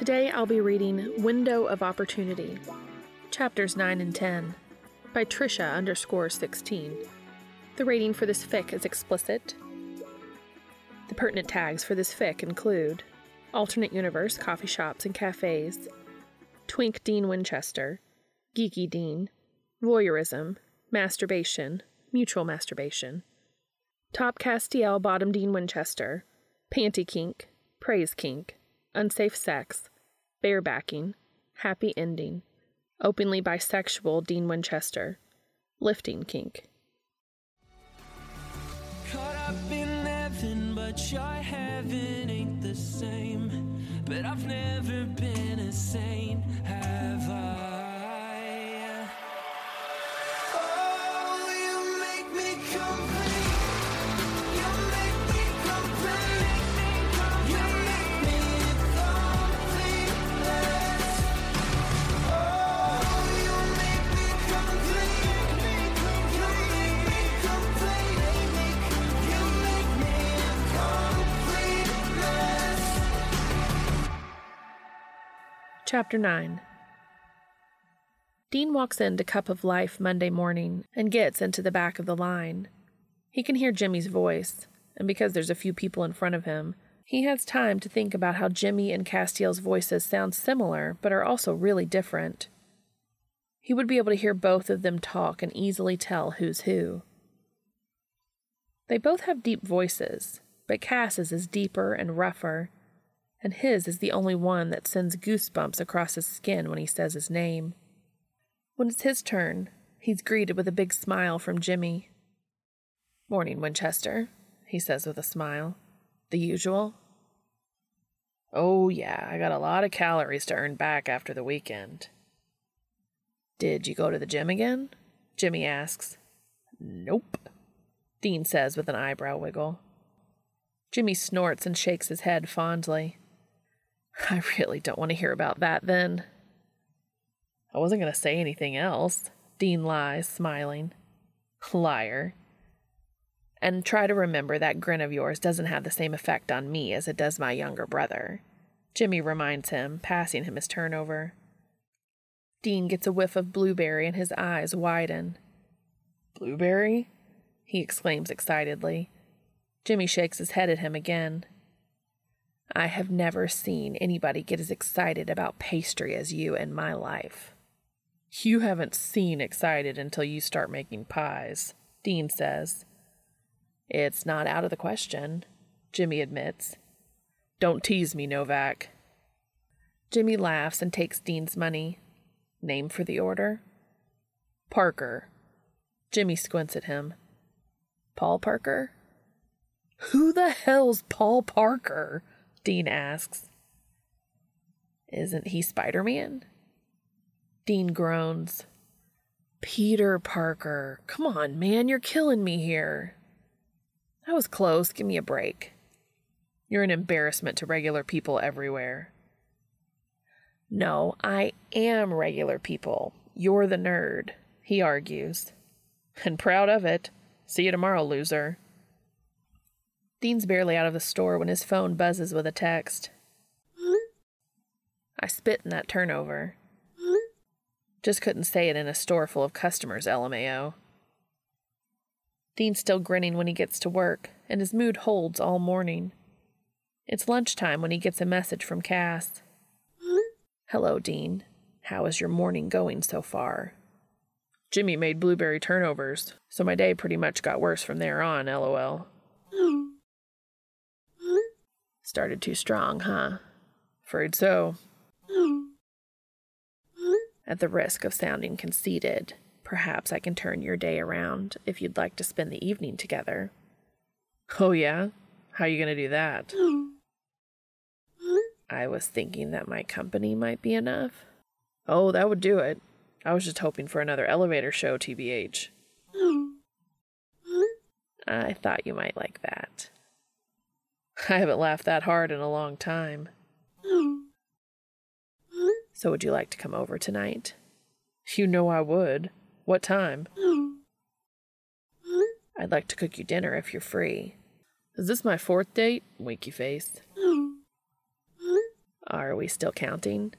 Today I'll be reading Window of Opportunity, chapters 9 and 10, by Trisha underscore 16. The rating for this fic is explicit. The pertinent tags for this fic include alternate universe coffee shops and cafes, twink Dean Winchester, geeky Dean, voyeurism, masturbation, mutual masturbation, top Castiel bottom Dean Winchester, panty kink, praise kink, unsafe sex, barebacking, happy ending, openly bisexual Dean Winchester, lifting kink. But your heaven ain't the same. But I've never been a saint, have I? Chapter 9 Dean walks into Cup of Life Monday morning and gets into the back of the line. He can hear Jimmy's voice, and because there's a few people in front of him, he has time to think about how Jimmy and Castiel's voices sound similar but are also really different. He would be able to hear both of them talk and easily tell who's who. They both have deep voices, but Cass's is deeper and rougher, and his is the only one that sends goosebumps across his skin when he says his name. When it's his turn, he's greeted with a big smile from Jimmy. Morning, Winchester, he says with a smile. The usual? Oh, yeah, I got a lot of calories to earn back after the weekend. Did you go to the gym again? Jimmy asks. Nope, Dean says with an eyebrow wiggle. Jimmy snorts and shakes his head fondly. I really don't want to hear about that then. I wasn't going to say anything else. Dean lies, smiling. Liar. And try to remember that grin of yours doesn't have the same effect on me as it does my younger brother. Jimmy reminds him, passing him his turnover. Dean gets a whiff of blueberry and his eyes widen. Blueberry? he exclaims excitedly. Jimmy shakes his head at him again. I have never seen anybody get as excited about pastry as you in my life. You haven't seen excited until you start making pies, Dean says. It's not out of the question, Jimmy admits. Don't tease me, Novak. Jimmy laughs and takes Dean's money. Name for the order? Parker. Jimmy squints at him. Paul Parker? Who the hell's Paul Parker? Dean asks. Isn't he Spider Man? Dean groans. Peter Parker. Come on, man, you're killing me here. That was close. Give me a break. You're an embarrassment to regular people everywhere. No, I am regular people. You're the nerd, he argues. And proud of it. See you tomorrow, loser. Dean's barely out of the store when his phone buzzes with a text. I spit in that turnover. Just couldn't say it in a store full of customers, LMAO. Dean's still grinning when he gets to work, and his mood holds all morning. It's lunchtime when he gets a message from Cass. Hello, Dean. How is your morning going so far? Jimmy made blueberry turnovers, so my day pretty much got worse from there on, lol. Started too strong, huh? Afraid so. At the risk of sounding conceited, perhaps I can turn your day around if you'd like to spend the evening together. Oh, yeah? How are you gonna do that? I was thinking that my company might be enough. Oh, that would do it. I was just hoping for another elevator show, TBH. I thought you might like that. I haven't laughed that hard in a long time. So, would you like to come over tonight? You know I would. What time? I'd like to cook you dinner if you're free. Is this my fourth date? Winky face. Are we still counting?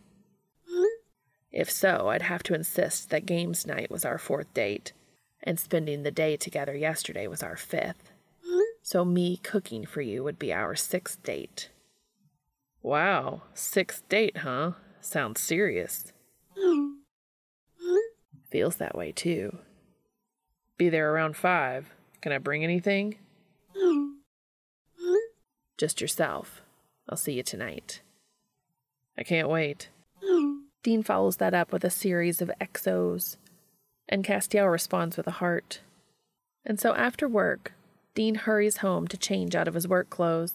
If so, I'd have to insist that games night was our fourth date, and spending the day together yesterday was our fifth. So me cooking for you would be our sixth date. Wow, sixth date, huh? Sounds serious. Feels that way too. Be there around five. Can I bring anything? Just yourself. I'll see you tonight. I can't wait. Dean follows that up with a series of exos, and Castiel responds with a heart. And so after work, Dean hurries home to change out of his work clothes.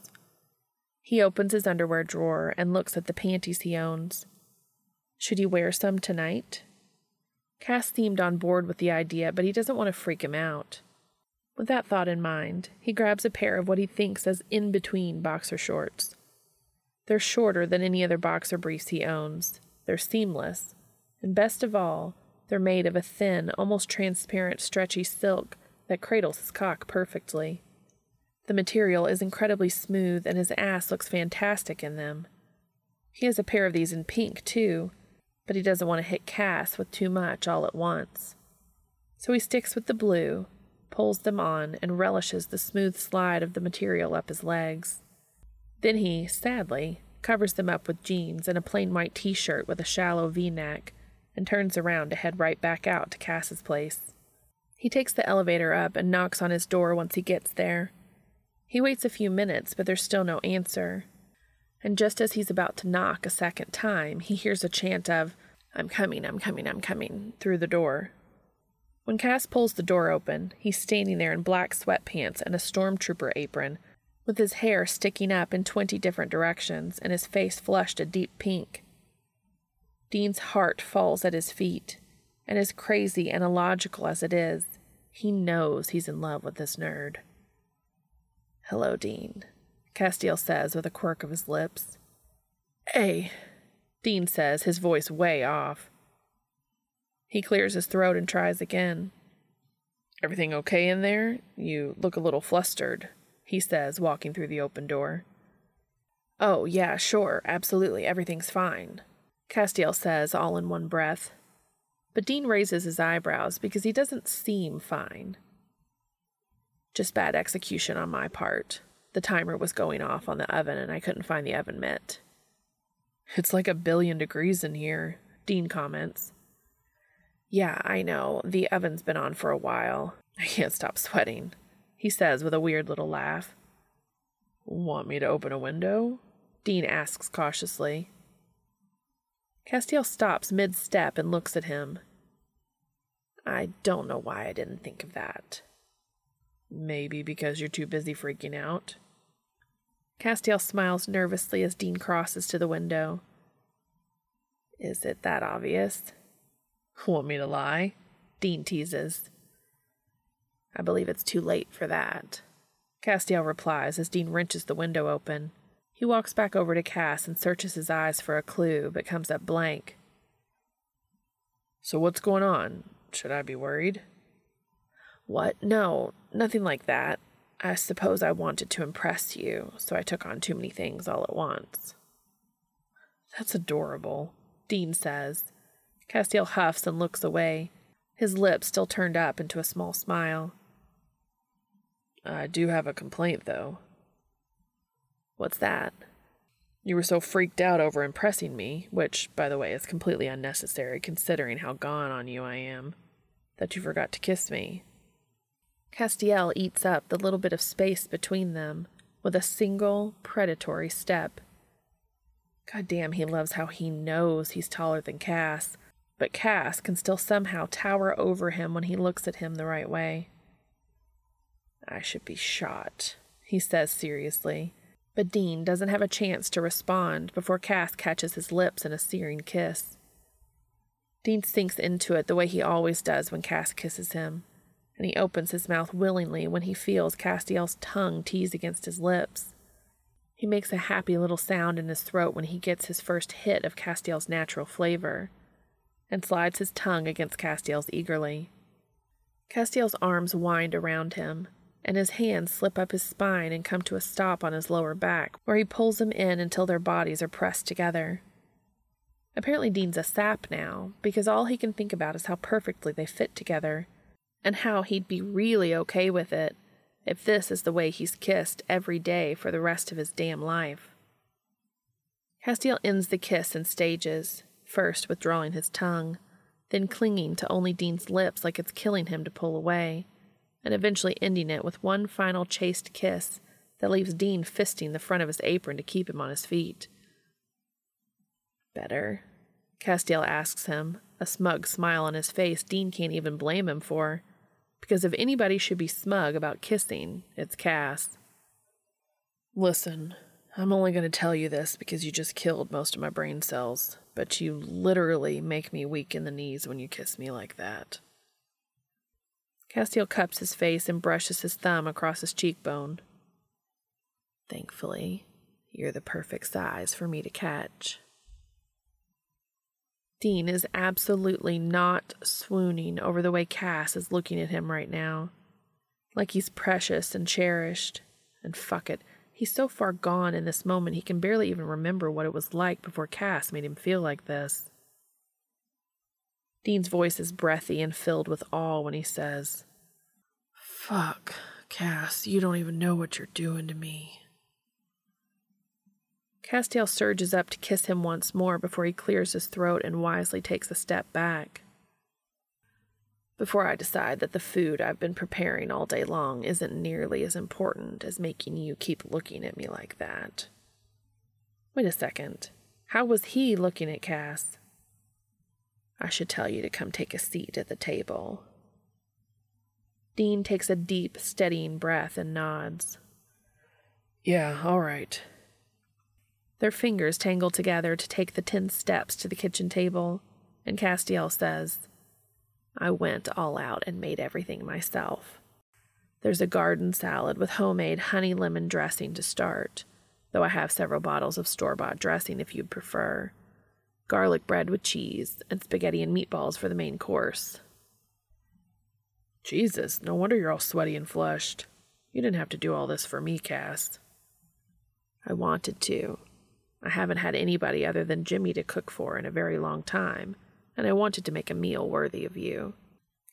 He opens his underwear drawer and looks at the panties he owns. Should he wear some tonight? Cass seemed on board with the idea, but he doesn't want to freak him out. With that thought in mind, he grabs a pair of what he thinks as in between boxer shorts. They're shorter than any other boxer briefs he owns. They're seamless. And best of all, they're made of a thin, almost transparent, stretchy silk that cradles his cock perfectly. The material is incredibly smooth, and his ass looks fantastic in them. He has a pair of these in pink, too, but he doesn't want to hit Cass with too much all at once. So he sticks with the blue, pulls them on, and relishes the smooth slide of the material up his legs. Then he, sadly, covers them up with jeans and a plain white t shirt with a shallow v neck, and turns around to head right back out to Cass's place. He takes the elevator up and knocks on his door once he gets there. He waits a few minutes, but there's still no answer. And just as he's about to knock a second time, he hears a chant of, I'm coming, I'm coming, I'm coming, through the door. When Cass pulls the door open, he's standing there in black sweatpants and a stormtrooper apron, with his hair sticking up in twenty different directions and his face flushed a deep pink. Dean's heart falls at his feet, and as crazy and illogical as it is, he knows he's in love with this nerd. Hello, Dean, Castiel says with a quirk of his lips. Hey, Dean says, his voice way off. He clears his throat and tries again. Everything okay in there? You look a little flustered, he says, walking through the open door. Oh, yeah, sure, absolutely, everything's fine, Castiel says, all in one breath. But Dean raises his eyebrows because he doesn't seem fine. Just bad execution on my part. The timer was going off on the oven and I couldn't find the oven mitt. It's like a billion degrees in here, Dean comments. Yeah, I know. The oven's been on for a while. I can't stop sweating, he says with a weird little laugh. Want me to open a window? Dean asks cautiously. Castiel stops mid step and looks at him. I don't know why I didn't think of that. Maybe because you're too busy freaking out. Castiel smiles nervously as Dean crosses to the window. Is it that obvious? Want me to lie? Dean teases. I believe it's too late for that. Castiel replies as Dean wrenches the window open. He walks back over to Cass and searches his eyes for a clue, but comes up blank. So what's going on? Should I be worried? What? No, nothing like that. I suppose I wanted to impress you, so I took on too many things all at once. That's adorable, Dean says. Castiel huffs and looks away, his lips still turned up into a small smile. I do have a complaint, though. What's that? You were so freaked out over impressing me, which, by the way, is completely unnecessary considering how gone on you I am, that you forgot to kiss me. Castiel eats up the little bit of space between them with a single predatory step. God damn, he loves how he knows he's taller than Cass, but Cass can still somehow tower over him when he looks at him the right way. I should be shot, he says seriously, but Dean doesn't have a chance to respond before Cass catches his lips in a searing kiss. Dean sinks into it the way he always does when Cass kisses him, and he opens his mouth willingly when he feels Castiel's tongue tease against his lips. He makes a happy little sound in his throat when he gets his first hit of Castiel's natural flavor, and slides his tongue against Castiel's eagerly. Castiel's arms wind around him, and his hands slip up his spine and come to a stop on his lower back, where he pulls them in until their bodies are pressed together. Apparently, Dean's a sap now, because all he can think about is how perfectly they fit together, and how he'd be really okay with it if this is the way he's kissed every day for the rest of his damn life. Castiel ends the kiss in stages, first withdrawing his tongue, then clinging to only Dean's lips like it's killing him to pull away, and eventually ending it with one final chaste kiss that leaves Dean fisting the front of his apron to keep him on his feet. Better? Castiel asks him, a smug smile on his face Dean can't even blame him for because if anybody should be smug about kissing, it's Cass. Listen, I'm only going to tell you this because you just killed most of my brain cells, but you literally make me weak in the knees when you kiss me like that. Castiel cups his face and brushes his thumb across his cheekbone. Thankfully, you're the perfect size for me to catch. Dean is absolutely not swooning over the way Cass is looking at him right now. Like he's precious and cherished. And fuck it, he's so far gone in this moment he can barely even remember what it was like before Cass made him feel like this. Dean's voice is breathy and filled with awe when he says, Fuck, Cass, you don't even know what you're doing to me. Castiel surges up to kiss him once more before he clears his throat and wisely takes a step back. Before I decide that the food I've been preparing all day long isn't nearly as important as making you keep looking at me like that. Wait a second. How was he looking at Cass? I should tell you to come take a seat at the table. Dean takes a deep, steadying breath and nods. Yeah, all right. Their fingers tangle together to take the ten steps to the kitchen table, and Castiel says, I went all out and made everything myself. There's a garden salad with homemade honey lemon dressing to start, though I have several bottles of store bought dressing if you'd prefer. Garlic bread with cheese, and spaghetti and meatballs for the main course. Jesus, no wonder you're all sweaty and flushed. You didn't have to do all this for me, Cass. I wanted to, I haven't had anybody other than Jimmy to cook for in a very long time, and I wanted to make a meal worthy of you.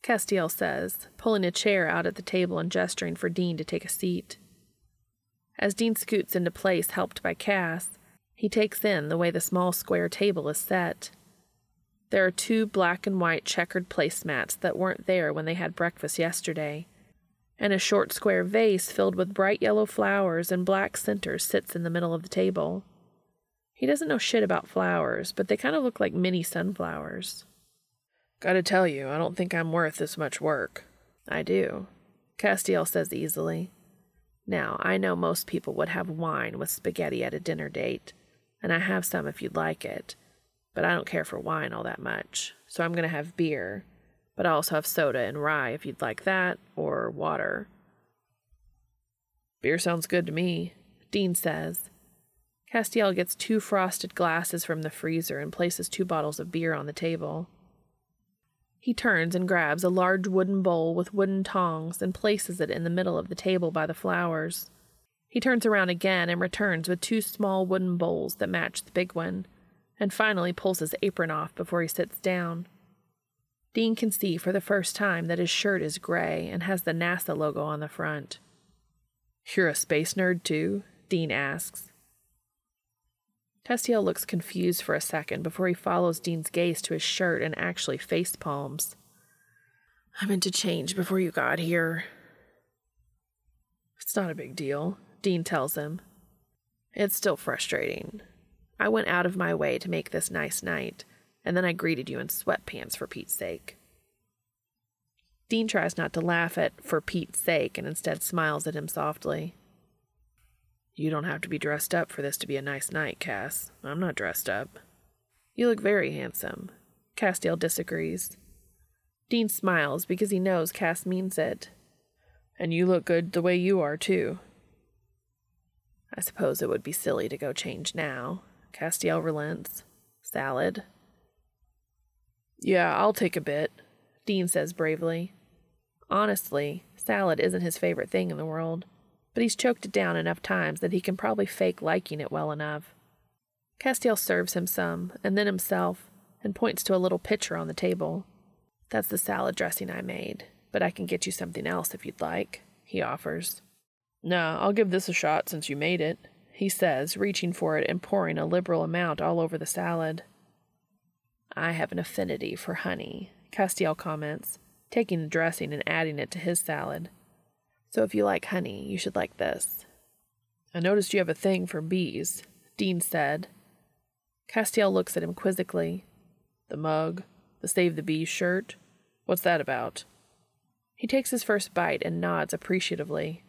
Castiel says, pulling a chair out at the table and gesturing for Dean to take a seat. As Dean scoots into place, helped by Cass, he takes in the way the small square table is set. There are two black and white checkered placemats that weren't there when they had breakfast yesterday, and a short square vase filled with bright yellow flowers and black centers sits in the middle of the table. He doesn't know shit about flowers, but they kind of look like mini sunflowers. Gotta tell you, I don't think I'm worth this much work. I do, Castiel says easily. Now, I know most people would have wine with spaghetti at a dinner date, and I have some if you'd like it, but I don't care for wine all that much, so I'm going to have beer, but I also have soda and rye if you'd like that, or water. Beer sounds good to me, Dean says, Castiel gets two frosted glasses from the freezer and places two bottles of beer on the table. He turns and grabs a large wooden bowl with wooden tongs and places it in the middle of the table by the flowers. He turns around again and returns with two small wooden bowls that match the big one, and finally pulls his apron off before he sits down. Dean can see for the first time that his shirt is gray and has the NASA logo on the front. You're a space nerd, too? Dean asks. Castiel looks confused for a second before he follows Dean's gaze to his shirt and actually face palms. I meant to change before you got here. It's not a big deal, Dean tells him. It's still frustrating. I went out of my way to make this nice night, and then I greeted you in sweatpants for Pete's sake. Dean tries not to laugh at for Pete's sake and instead smiles at him softly. You don't have to be dressed up for this to be a nice night, Cass. I'm not dressed up. You look very handsome. Castiel disagrees. Dean smiles because he knows Cass means it. And you look good the way you are, too. I suppose it would be silly to go change now. Castiel relents. Salad? Yeah, I'll take a bit, Dean says bravely. Honestly, salad isn't his favorite thing in the world but he's choked it down enough times that he can probably fake liking it well enough. Castiel serves him some, and then himself, and points to a little pitcher on the table. That's the salad dressing I made, but I can get you something else if you'd like, he offers. Nah, I'll give this a shot since you made it, he says, reaching for it and pouring a liberal amount all over the salad. I have an affinity for honey, Castiel comments, taking the dressing and adding it to his salad. So if you like honey, you should like this. I noticed you have a thing for bees, Dean said. Castiel looks at him quizzically. The mug, the Save the Bees shirt. What's that about? He takes his first bite and nods appreciatively.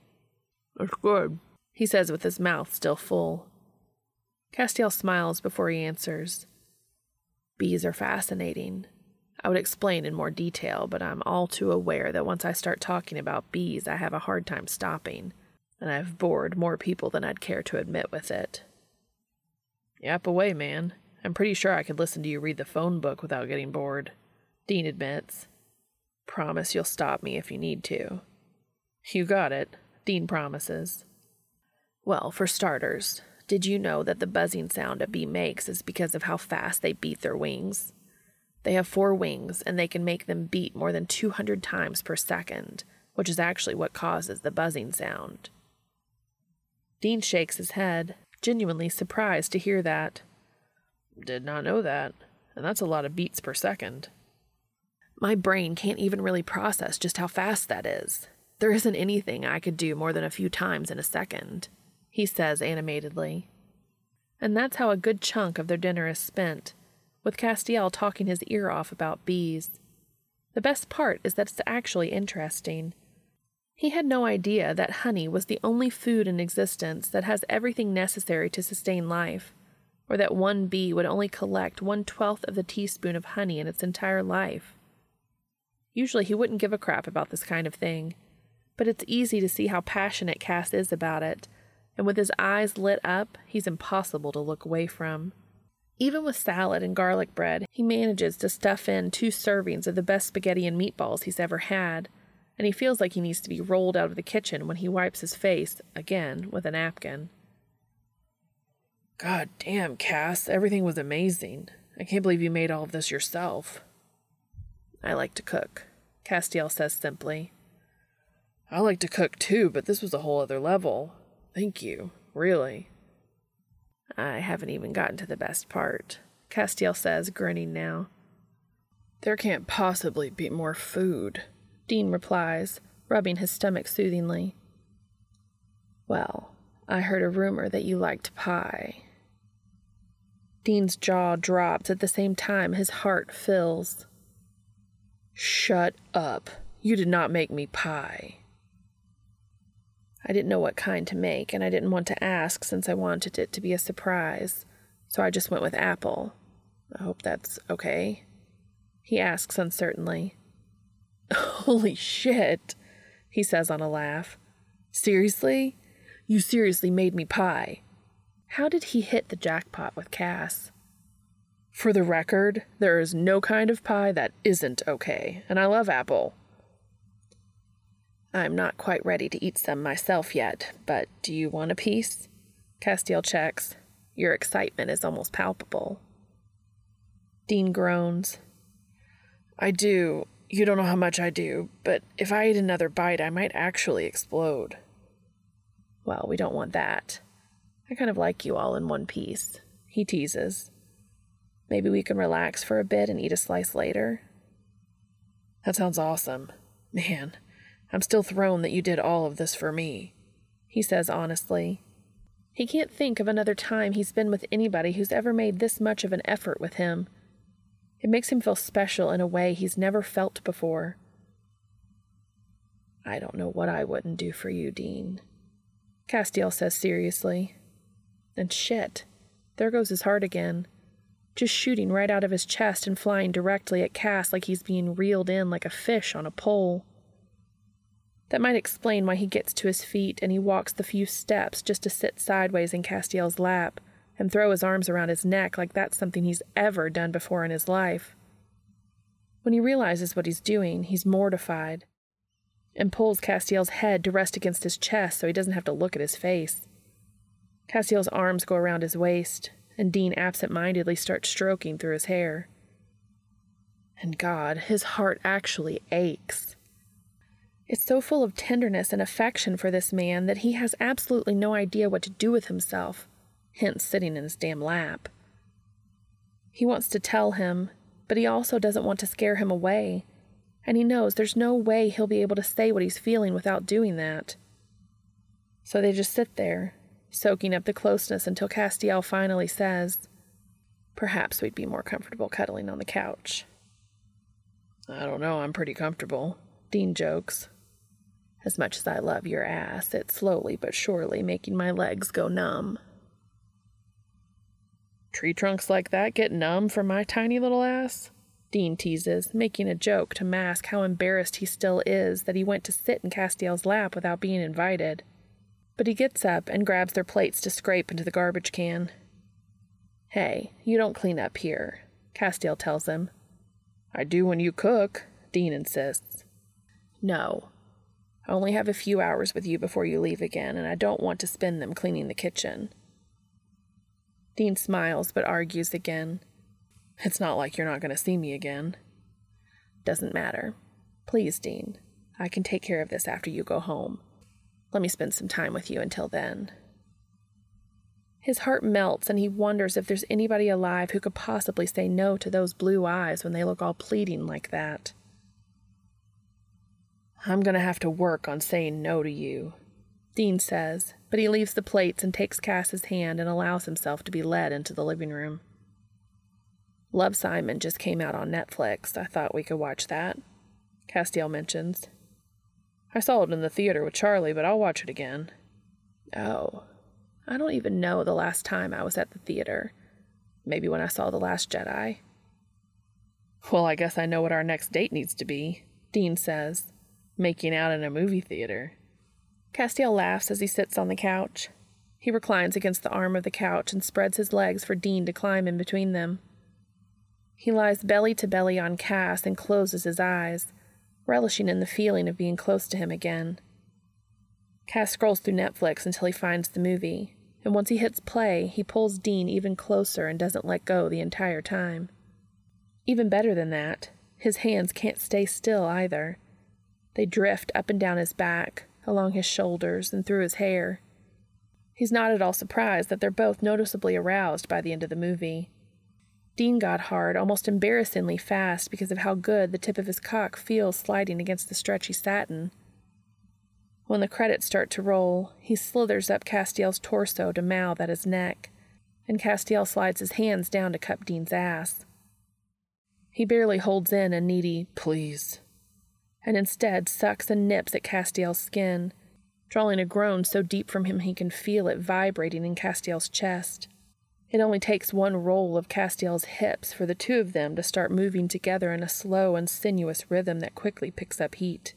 It's good, he says with his mouth still full. Castiel smiles before he answers. Bees are fascinating. I would explain in more detail, but I'm all too aware that once I start talking about bees, I have a hard time stopping, and I've bored more people than I'd care to admit with it. Yap away, man. I'm pretty sure I could listen to you read the phone book without getting bored. Dean admits. Promise you'll stop me if you need to. You got it, Dean promises. Well, for starters, did you know that the buzzing sound a bee makes is because of how fast they beat their wings? They have four wings, and they can make them beat more than 200 times per second, which is actually what causes the buzzing sound. Dean shakes his head, genuinely surprised to hear that. Did not know that, and that's a lot of beats per second. My brain can't even really process just how fast that is. There isn't anything I could do more than a few times in a second, he says animatedly. And that's how a good chunk of their dinner is spent with Castiel talking his ear off about bees. The best part is that it's actually interesting. He had no idea that honey was the only food in existence that has everything necessary to sustain life, or that one bee would only collect one twelfth of the teaspoon of honey in its entire life. Usually he wouldn't give a crap about this kind of thing, but it's easy to see how passionate Cass is about it, and with his eyes lit up, he's impossible to look away from. Even with salad and garlic bread, he manages to stuff in two servings of the best spaghetti and meatballs he's ever had, and he feels like he needs to be rolled out of the kitchen when he wipes his face, again, with a napkin. God damn, Cass, everything was amazing. I can't believe you made all of this yourself. I like to cook, Castiel says simply. I like to cook too, but this was a whole other level. Thank you, really. I haven't even gotten to the best part, Castiel says, grinning now. There can't possibly be more food, Dean replies, rubbing his stomach soothingly. Well, I heard a rumor that you liked pie. Dean's jaw drops at the same time his heart fills. Shut up. You did not make me pie. I didn't know what kind to make, and I didn't want to ask since I wanted it to be a surprise, so I just went with apple. I hope that's okay. He asks uncertainly. Holy shit, he says on a laugh. Seriously? You seriously made me pie. How did he hit the jackpot with Cass? For the record, there is no kind of pie that isn't okay, and I love apple. I'm not quite ready to eat some myself yet, but do you want a piece? Castiel checks. Your excitement is almost palpable. Dean groans. I do. You don't know how much I do, but if I eat another bite, I might actually explode. Well, we don't want that. I kind of like you all in one piece, he teases. Maybe we can relax for a bit and eat a slice later. That sounds awesome. Man, I'm still thrown that you did all of this for me, he says honestly. He can't think of another time he's been with anybody who's ever made this much of an effort with him. It makes him feel special in a way he's never felt before. I don't know what I wouldn't do for you, Dean, Castiel says seriously. And shit, there goes his heart again. Just shooting right out of his chest and flying directly at Cass like he's being reeled in like a fish on a pole. That might explain why he gets to his feet and he walks the few steps just to sit sideways in Castiel's lap and throw his arms around his neck like that's something he's ever done before in his life. When he realizes what he's doing, he's mortified and pulls Castiel's head to rest against his chest so he doesn't have to look at his face. Castiel's arms go around his waist, and Dean absent mindedly starts stroking through his hair. And God, his heart actually aches. It's so full of tenderness and affection for this man that he has absolutely no idea what to do with himself, hence sitting in his damn lap. He wants to tell him, but he also doesn't want to scare him away, and he knows there's no way he'll be able to say what he's feeling without doing that. So they just sit there, soaking up the closeness until Castiel finally says, Perhaps we'd be more comfortable cuddling on the couch. I don't know, I'm pretty comfortable, Dean jokes. As much as I love your ass, it's slowly but surely making my legs go numb. Tree trunks like that get numb from my tiny little ass? Dean teases, making a joke to mask how embarrassed he still is that he went to sit in Castiel's lap without being invited. But he gets up and grabs their plates to scrape into the garbage can. Hey, you don't clean up here, Castiel tells him. I do when you cook, Dean insists. No, I only have a few hours with you before you leave again, and I don't want to spend them cleaning the kitchen. Dean smiles but argues again. It's not like you're not going to see me again. Doesn't matter. Please, Dean. I can take care of this after you go home. Let me spend some time with you until then. His heart melts and he wonders if there's anybody alive who could possibly say no to those blue eyes when they look all pleading like that. I'm going to have to work on saying no to you, Dean says, but he leaves the plates and takes Cass's hand and allows himself to be led into the living room. Love Simon just came out on Netflix. I thought we could watch that, Castiel mentions. I saw it in the theater with Charlie, but I'll watch it again. Oh, I don't even know the last time I was at the theater. Maybe when I saw The Last Jedi. Well, I guess I know what our next date needs to be, Dean says making out in a movie theater. Castiel laughs as he sits on the couch. He reclines against the arm of the couch and spreads his legs for Dean to climb in between them. He lies belly to belly on Cass and closes his eyes, relishing in the feeling of being close to him again. Cass scrolls through Netflix until he finds the movie, and once he hits play, he pulls Dean even closer and doesn't let go the entire time. Even better than that, his hands can't stay still either. They drift up and down his back, along his shoulders, and through his hair. He's not at all surprised that they're both noticeably aroused by the end of the movie. Dean got hard almost embarrassingly fast because of how good the tip of his cock feels sliding against the stretchy satin. When the credits start to roll, he slithers up Castiel's torso to mouth at his neck, and Castiel slides his hands down to cup Dean's ass. He barely holds in a needy, please, and instead sucks and nips at Castiel's skin, drawing a groan so deep from him he can feel it vibrating in Castiel's chest. It only takes one roll of Castiel's hips for the two of them to start moving together in a slow and sinuous rhythm that quickly picks up heat.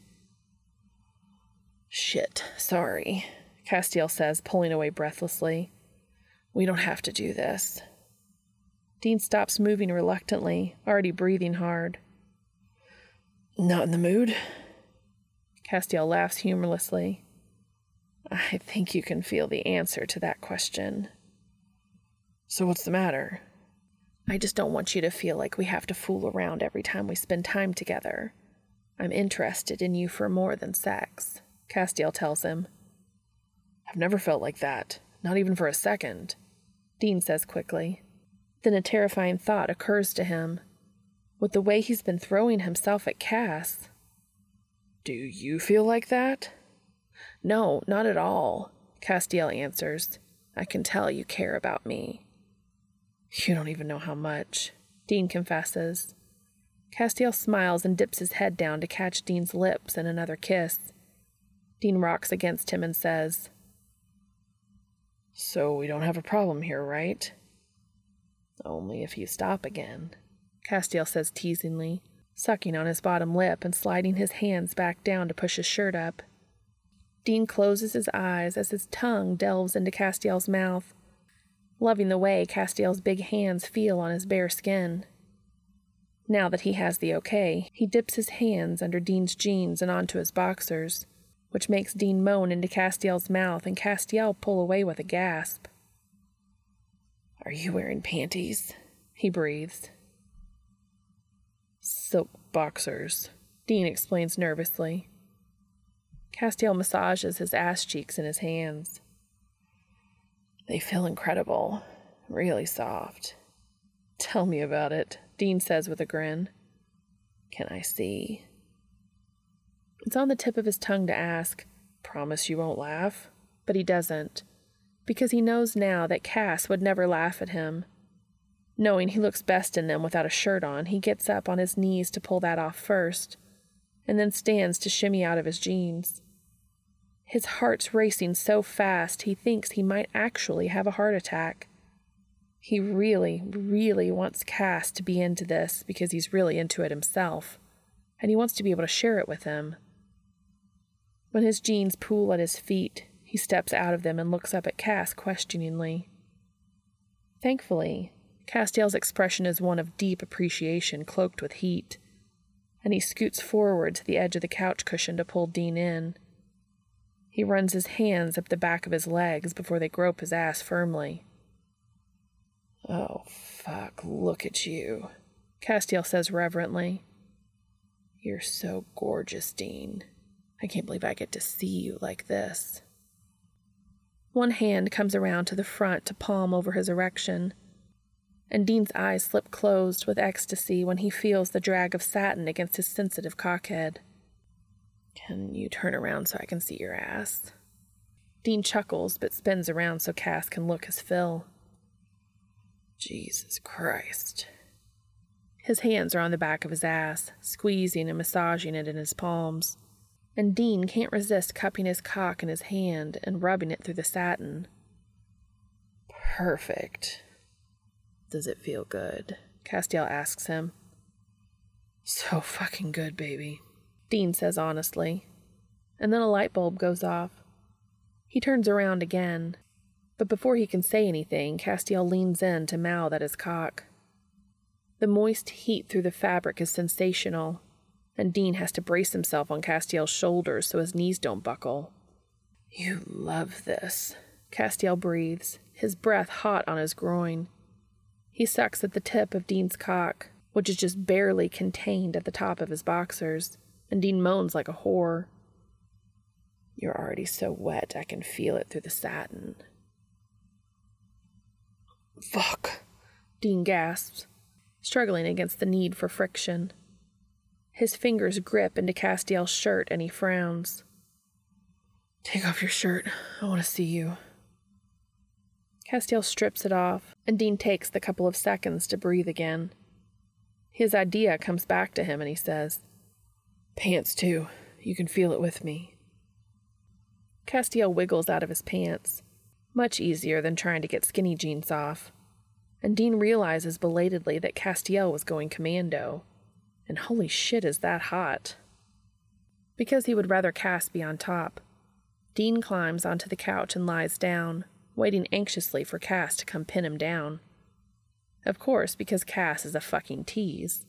Shit, sorry, Castiel says, pulling away breathlessly. We don't have to do this. Dean stops moving reluctantly, already breathing hard. Not in the mood? Castiel laughs humorlessly. I think you can feel the answer to that question. So, what's the matter? I just don't want you to feel like we have to fool around every time we spend time together. I'm interested in you for more than sex, Castiel tells him. I've never felt like that, not even for a second, Dean says quickly. Then a terrifying thought occurs to him. With the way he's been throwing himself at Cass. Do you feel like that? No, not at all, Castiel answers. I can tell you care about me. You don't even know how much, Dean confesses. Castiel smiles and dips his head down to catch Dean's lips in another kiss. Dean rocks against him and says, So we don't have a problem here, right? Only if you stop again, Castiel says teasingly, sucking on his bottom lip and sliding his hands back down to push his shirt up. Dean closes his eyes as his tongue delves into Castiel's mouth, loving the way Castiel's big hands feel on his bare skin. Now that he has the okay, he dips his hands under Dean's jeans and onto his boxers, which makes Dean moan into Castiel's mouth and Castiel pull away with a gasp. Are you wearing panties? He breathes. Silk boxers, Dean explains nervously. Castiel massages his ass cheeks in his hands. They feel incredible, really soft. Tell me about it, Dean says with a grin. Can I see? It's on the tip of his tongue to ask, Promise you won't laugh? But he doesn't, because he knows now that Cass would never laugh at him. Knowing he looks best in them without a shirt on, he gets up on his knees to pull that off first, and then stands to shimmy out of his jeans. His heart's racing so fast he thinks he might actually have a heart attack. He really, really wants Cass to be into this because he's really into it himself, and he wants to be able to share it with him. When his jeans pool at his feet, he steps out of them and looks up at Cass questioningly. Thankfully, Castiel's expression is one of deep appreciation cloaked with heat, and he scoots forward to the edge of the couch cushion to pull Dean in. He runs his hands up the back of his legs before they grope his ass firmly. Oh, fuck, look at you, Castiel says reverently. You're so gorgeous, Dean. I can't believe I get to see you like this. One hand comes around to the front to palm over his erection, and Dean's eyes slip closed with ecstasy when he feels the drag of satin against his sensitive cockhead. Can you turn around so I can see your ass? Dean chuckles but spins around so Cass can look his fill. Jesus Christ. His hands are on the back of his ass, squeezing and massaging it in his palms, and Dean can't resist cupping his cock in his hand and rubbing it through the satin. Perfect. Does it feel good? Castiel asks him. So fucking good, baby. Dean says honestly. And then a light bulb goes off. He turns around again, but before he can say anything, Castiel leans in to mouth at his cock. The moist heat through the fabric is sensational, and Dean has to brace himself on Castiel's shoulders so his knees don't buckle. You love this, Castiel breathes, his breath hot on his groin. He sucks at the tip of Dean's cock, which is just barely contained at the top of his boxers, and Dean moans like a whore. You're already so wet I can feel it through the satin. Fuck, Dean gasps, struggling against the need for friction. His fingers grip into Castiel's shirt and he frowns. Take off your shirt. I want to see you. Castiel strips it off, and Dean takes the couple of seconds to breathe again. His idea comes back to him and he says, Pants, too. You can feel it with me. Castiel wiggles out of his pants, much easier than trying to get skinny jeans off, and Dean realizes belatedly that Castiel was going commando. And holy shit, is that hot! Because he would rather Cass be on top, Dean climbs onto the couch and lies down, waiting anxiously for Cass to come pin him down. Of course, because Cass is a fucking tease.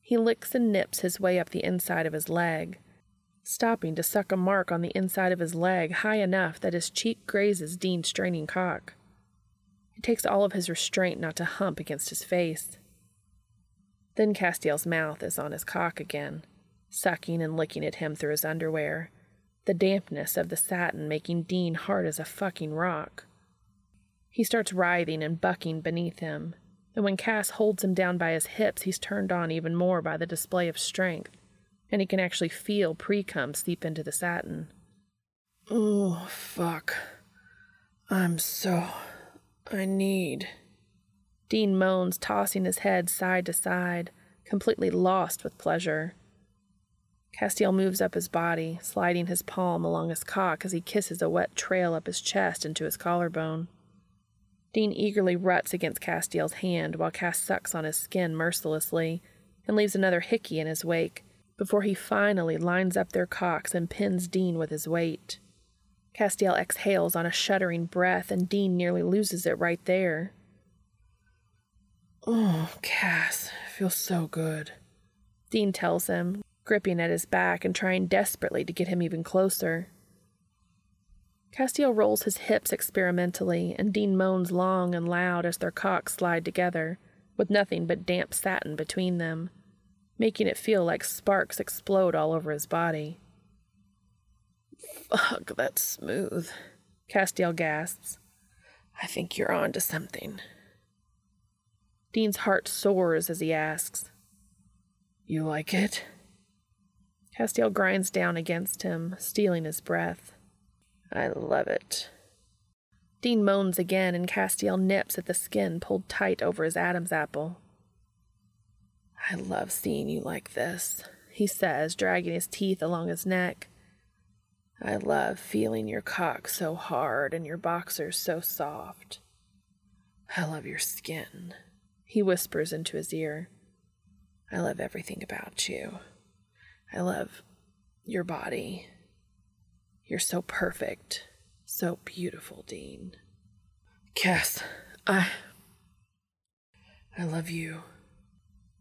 He licks and nips his way up the inside of his leg, stopping to suck a mark on the inside of his leg high enough that his cheek grazes Dean's straining cock. It takes all of his restraint not to hump against his face. Then Castiel's mouth is on his cock again, sucking and licking at him through his underwear, the dampness of the satin making Dean hard as a fucking rock. He starts writhing and bucking beneath him, And when Cass holds him down by his hips, he's turned on even more by the display of strength, and he can actually feel pre cum seep into the satin. Oh, fuck. I'm so. I need. Dean moans, tossing his head side to side, completely lost with pleasure. Castiel moves up his body, sliding his palm along his cock as he kisses a wet trail up his chest into his collarbone. Dean eagerly ruts against Castiel's hand while Cass sucks on his skin mercilessly and leaves another hickey in his wake before he finally lines up their cocks and pins Dean with his weight. Castiel exhales on a shuddering breath, and Dean nearly loses it right there. Oh, Cass, feels so good. Dean tells him, gripping at his back and trying desperately to get him even closer. Castiel rolls his hips experimentally, and Dean moans long and loud as their cocks slide together, with nothing but damp satin between them, making it feel like sparks explode all over his body. Fuck, that's smooth. Castiel gasps. I think you're on to something. Dean's heart soars as he asks, You like it? Castiel grinds down against him, stealing his breath. I love it. Dean moans again, and Castiel nips at the skin pulled tight over his Adam's apple. I love seeing you like this, he says, dragging his teeth along his neck. I love feeling your cock so hard and your boxers so soft. I love your skin, he whispers into his ear. I love everything about you. I love your body. You're so perfect, so beautiful, Dean. Cass, I. I love you.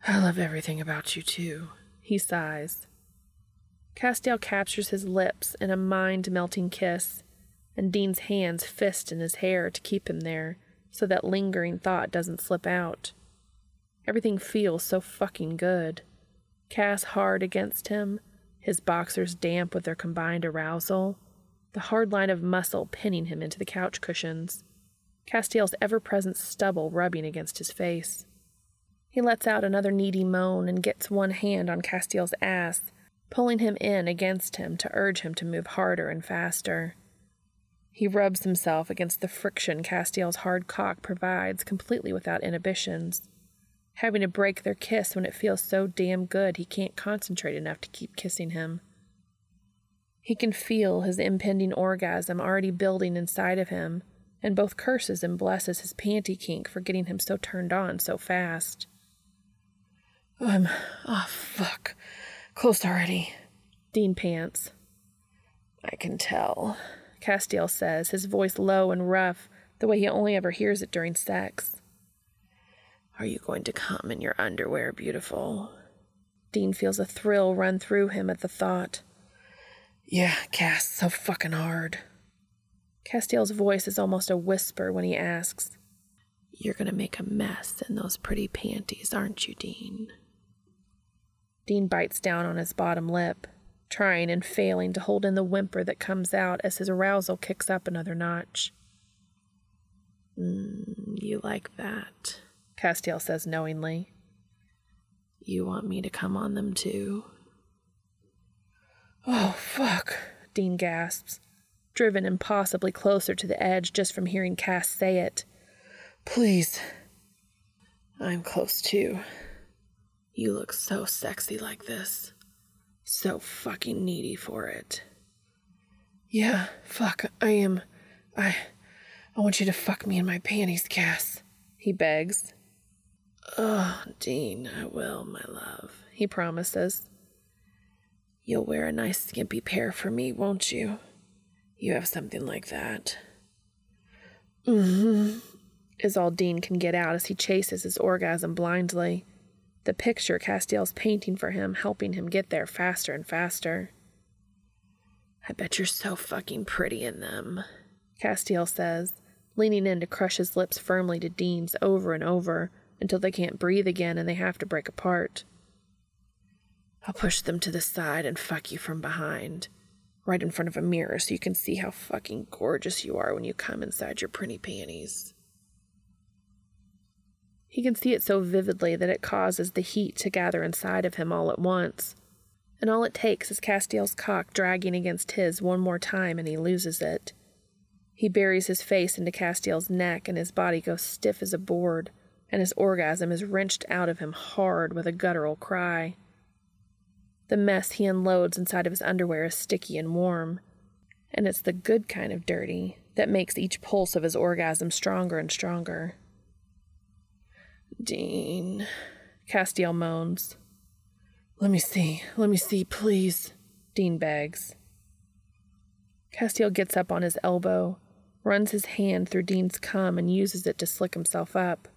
I love everything about you, too, he sighs. Castiel captures his lips in a mind melting kiss, and Dean's hands fist in his hair to keep him there so that lingering thought doesn't slip out. Everything feels so fucking good. Cass hard against him, his boxers damp with their combined arousal, the hard line of muscle pinning him into the couch cushions, Castiel's ever present stubble rubbing against his face. He lets out another needy moan and gets one hand on Castiel's ass, pulling him in against him to urge him to move harder and faster. He rubs himself against the friction Castiel's hard cock provides completely without inhibitions having to break their kiss when it feels so damn good he can't concentrate enough to keep kissing him. He can feel his impending orgasm already building inside of him, and both curses and blesses his panty kink for getting him so turned on so fast. Oh, I'm. Oh, fuck. Close already. Dean pants. I can tell, Castiel says, his voice low and rough, the way he only ever hears it during sex. Are you going to come in your underwear, beautiful? Dean feels a thrill run through him at the thought. Yeah, Cass, so fucking hard. Castiel's voice is almost a whisper when he asks, You're gonna make a mess in those pretty panties, aren't you, Dean? Dean bites down on his bottom lip, trying and failing to hold in the whimper that comes out as his arousal kicks up another notch. Mm, you like that? Castiel says knowingly. You want me to come on them too? Oh, fuck, Dean gasps, driven impossibly closer to the edge just from hearing Cass say it. Please. I'm close too. You look so sexy like this. So fucking needy for it. Yeah, fuck, I am. I. I want you to fuck me in my panties, Cass, he begs. Oh, Dean, I will, my love, he promises. You'll wear a nice skimpy pair for me, won't you? You have something like that. Mm hmm, is all Dean can get out as he chases his orgasm blindly. The picture Castiel's painting for him helping him get there faster and faster. I bet you're so fucking pretty in them, Castiel says, leaning in to crush his lips firmly to Dean's over and over until they can't breathe again and they have to break apart. I'll push them to the side and fuck you from behind, right in front of a mirror so you can see how fucking gorgeous you are when you come inside your pretty panties. He can see it so vividly that it causes the heat to gather inside of him all at once. And all it takes is Castiel's cock dragging against his one more time and he loses it. He buries his face into Castiel's neck and his body goes stiff as a board, and his orgasm is wrenched out of him hard with a guttural cry. The mess he unloads inside of his underwear is sticky and warm, and it's the good kind of dirty that makes each pulse of his orgasm stronger and stronger. Dean, Castiel moans. Let me see, let me see, please, Dean begs. Castiel gets up on his elbow runs his hand through Dean's cum and uses it to slick himself up.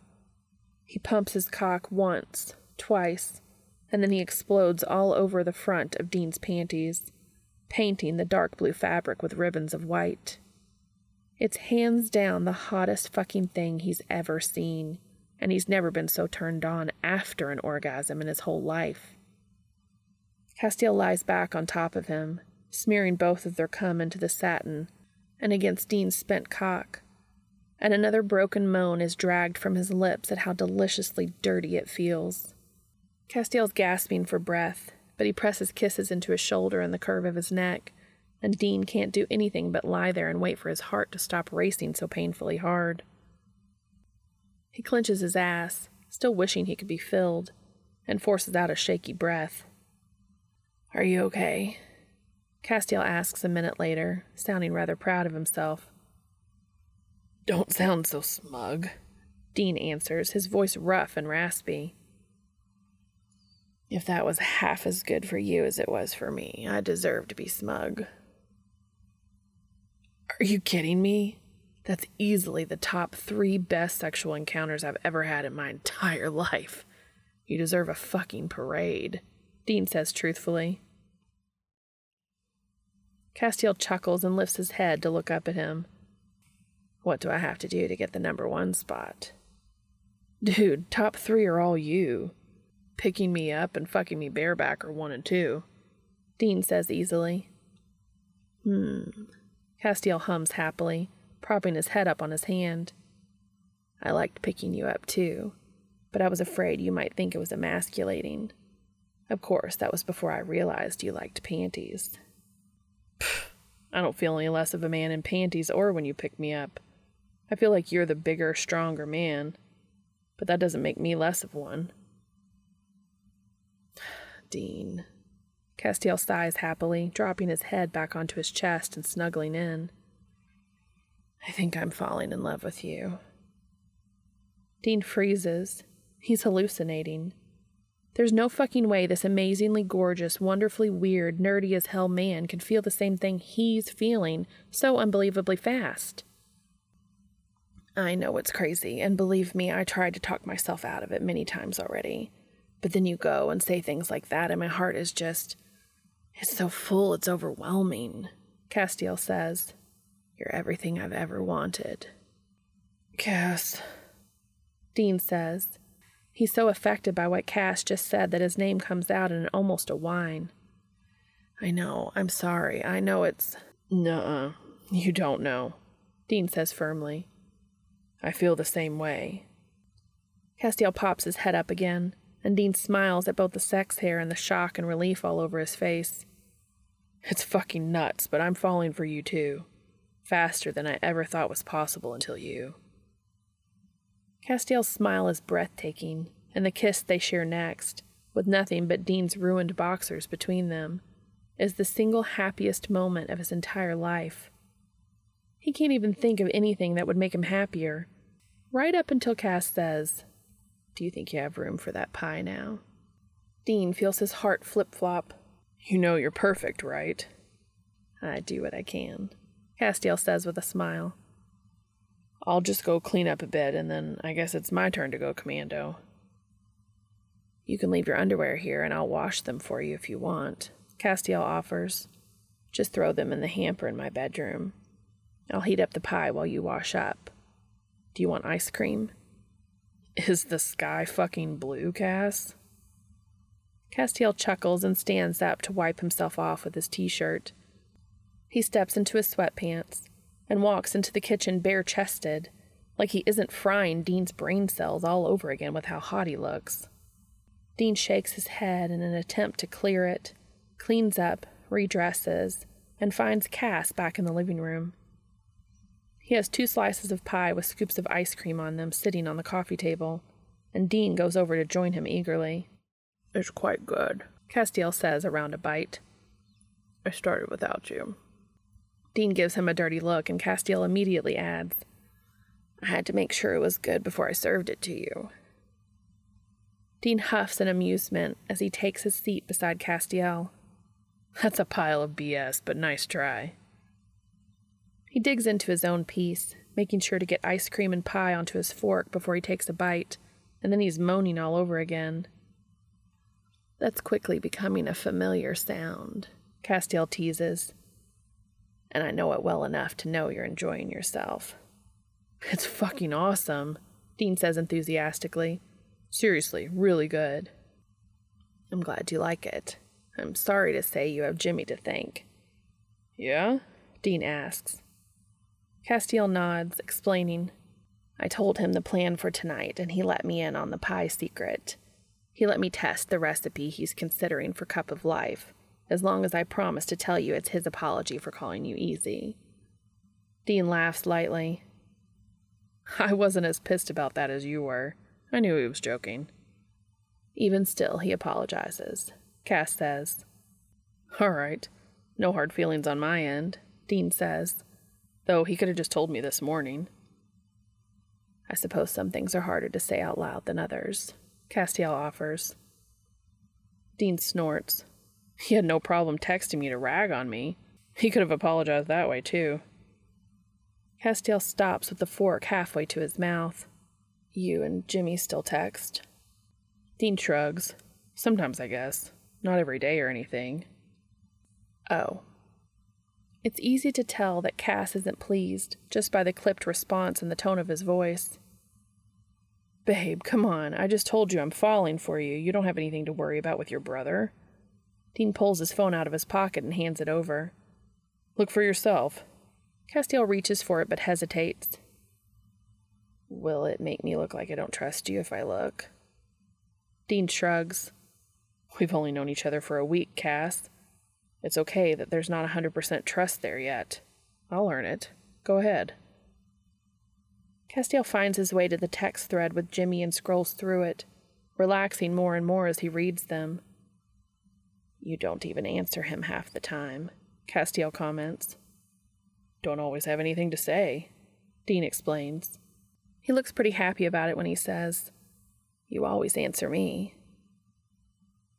He pumps his cock once, twice, and then he explodes all over the front of Dean's panties, painting the dark blue fabric with ribbons of white. It's hands down the hottest fucking thing he's ever seen, and he's never been so turned on after an orgasm in his whole life. Castiel lies back on top of him, smearing both of their cum into the satin and against Dean's spent cock. And another broken moan is dragged from his lips at how deliciously dirty it feels. Castiel's gasping for breath, but he presses kisses into his shoulder and the curve of his neck, and Dean can't do anything but lie there and wait for his heart to stop racing so painfully hard. He clenches his ass, still wishing he could be filled, and forces out a shaky breath. Are you okay? Castiel asks a minute later, sounding rather proud of himself. Don't sound so smug, Dean answers, his voice rough and raspy. If that was half as good for you as it was for me, I deserve to be smug. Are you kidding me? That's easily the top three best sexual encounters I've ever had in my entire life. You deserve a fucking parade, Dean says truthfully. Castiel chuckles and lifts his head to look up at him. What do I have to do to get the number one spot? Dude, top three are all you. Picking me up and fucking me bareback are one and two. Dean says easily. Hmm. Castiel hums happily, propping his head up on his hand. I liked picking you up too, but I was afraid you might think it was emasculating. Of course, that was before I realized you liked panties. I don't feel any less of a man in panties or when you pick me up. I feel like you're the bigger, stronger man, but that doesn't make me less of one. Dean. Castiel sighs happily, dropping his head back onto his chest and snuggling in. I think I'm falling in love with you. Dean freezes. He's hallucinating. There's no fucking way this amazingly gorgeous, wonderfully weird, nerdy as hell man can feel the same thing he's feeling so unbelievably fast. I know it's crazy, and believe me, I tried to talk myself out of it many times already. But then you go and say things like that, and my heart is just. It's so full, it's overwhelming, Castiel says. You're everything I've ever wanted. Cass, Dean says, He's so affected by what Cass just said that his name comes out in almost a whine. I know. I'm sorry. I know it's. Nuh uh, You don't know, Dean says firmly. I feel the same way. Castiel pops his head up again, and Dean smiles at both the sex hair and the shock and relief all over his face. It's fucking nuts, but I'm falling for you too. Faster than I ever thought was possible until you. Castiel's smile is breathtaking, and the kiss they share next, with nothing but Dean's ruined boxers between them, is the single happiest moment of his entire life. He can't even think of anything that would make him happier, right up until Cass says, Do you think you have room for that pie now? Dean feels his heart flip flop. You know you're perfect, right? I do what I can, Castiel says with a smile. I'll just go clean up a bit, and then I guess it's my turn to go commando. You can leave your underwear here, and I'll wash them for you if you want, Castiel offers. Just throw them in the hamper in my bedroom. I'll heat up the pie while you wash up. Do you want ice cream? Is the sky fucking blue, Cass? Castiel chuckles and stands up to wipe himself off with his t shirt. He steps into his sweatpants and walks into the kitchen bare chested, like he isn't frying Dean's brain cells all over again with how hot he looks. Dean shakes his head in an attempt to clear it, cleans up, redresses, and finds Cass back in the living room. He has two slices of pie with scoops of ice cream on them sitting on the coffee table, and Dean goes over to join him eagerly. It's quite good, Castiel says around a bite. I started without you. Dean gives him a dirty look, and Castiel immediately adds, I had to make sure it was good before I served it to you. Dean huffs in amusement as he takes his seat beside Castiel. That's a pile of BS, but nice try. He digs into his own piece, making sure to get ice cream and pie onto his fork before he takes a bite, and then he's moaning all over again. That's quickly becoming a familiar sound, Castiel teases. And I know it well enough to know you're enjoying yourself. It's fucking awesome, Dean says enthusiastically. Seriously, really good. I'm glad you like it. I'm sorry to say you have Jimmy to thank. Yeah? Dean asks. Castiel nods, explaining. I told him the plan for tonight, and he let me in on the pie secret. He let me test the recipe he's considering for Cup of Life, as long as I promise to tell you it's his apology for calling you easy. Dean laughs lightly. I wasn't as pissed about that as you were. I knew he was joking. Even still, he apologizes. Cass says. All right. No hard feelings on my end, Dean says. Though he could have just told me this morning. I suppose some things are harder to say out loud than others, Castiel offers. Dean snorts. He had no problem texting me to rag on me. He could have apologized that way, too. Castiel stops with the fork halfway to his mouth. You and Jimmy still text? Dean shrugs. Sometimes, I guess. Not every day or anything. Oh. It's easy to tell that Cass isn't pleased just by the clipped response and the tone of his voice. Babe, come on. I just told you I'm falling for you. You don't have anything to worry about with your brother. Dean pulls his phone out of his pocket and hands it over. Look for yourself. Castiel reaches for it but hesitates. Will it make me look like I don't trust you if I look? Dean shrugs. We've only known each other for a week, Cass. It's okay that there's not a 100% trust there yet. I'll earn it. Go ahead. Castiel finds his way to the text thread with Jimmy and scrolls through it, relaxing more and more as he reads them. You don't even answer him half the time, Castiel comments. Don't always have anything to say, Dean explains. He looks pretty happy about it when he says, You always answer me.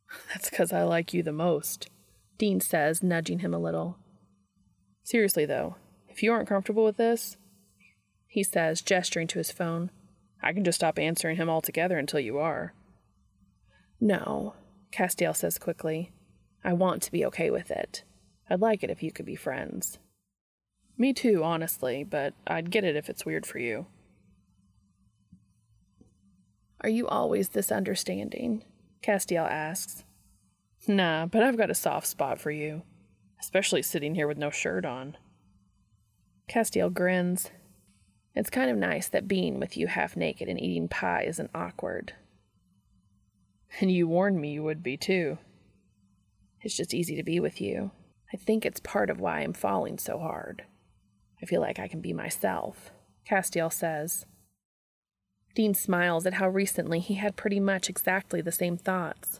That's because I like you the most, Dean says, nudging him a little. Seriously, though, if you aren't comfortable with this, he says, gesturing to his phone, I can just stop answering him altogether until you are. No, Castiel says quickly. I want to be okay with it. I'd like it if you could be friends. Me too, honestly, but I'd get it if it's weird for you. Are you always this understanding? Castiel asks. Nah, but I've got a soft spot for you, especially sitting here with no shirt on. Castiel grins. It's kind of nice that being with you half naked and eating pie isn't awkward. And you warned me you would be too. It's just easy to be with you. I think it's part of why I'm falling so hard. I feel like I can be myself, Castiel says. Dean smiles at how recently he had pretty much exactly the same thoughts.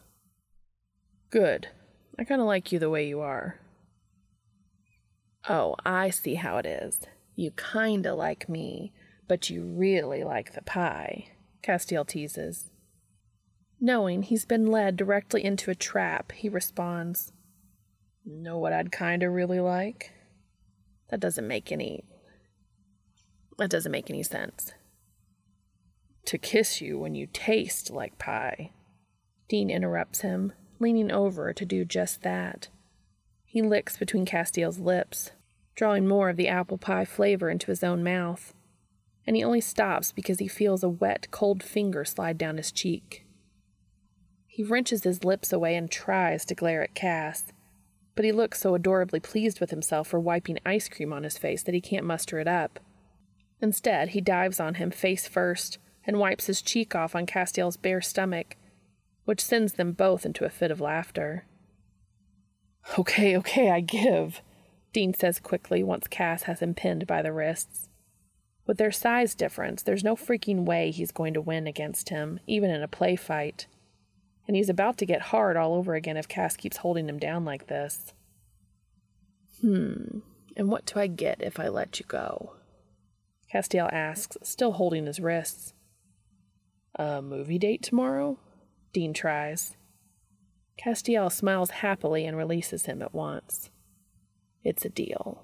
Good. I kind of like you the way you are. Oh, I see how it is. You kinda like me, but you really like the pie, Castiel teases. Knowing he's been led directly into a trap, he responds, Know what I'd kinda really like? That doesn't make any. That doesn't make any sense. To kiss you when you taste like pie. Dean interrupts him, leaning over to do just that. He licks between Castiel's lips, drawing more of the apple pie flavor into his own mouth, and he only stops because he feels a wet, cold finger slide down his cheek. He wrenches his lips away and tries to glare at Cass, but he looks so adorably pleased with himself for wiping ice cream on his face that he can't muster it up. Instead, he dives on him face first and wipes his cheek off on Castiel's bare stomach, which sends them both into a fit of laughter. Okay, okay, I give, Dean says quickly once Cass has him pinned by the wrists. With their size difference, there's no freaking way he's going to win against him, even in a play fight. And he's about to get hard all over again if Cass keeps holding him down like this. Hmm, and what do I get if I let you go? Castiel asks, still holding his wrists. A movie date tomorrow? Dean tries. Castiel smiles happily and releases him at once. It's a deal.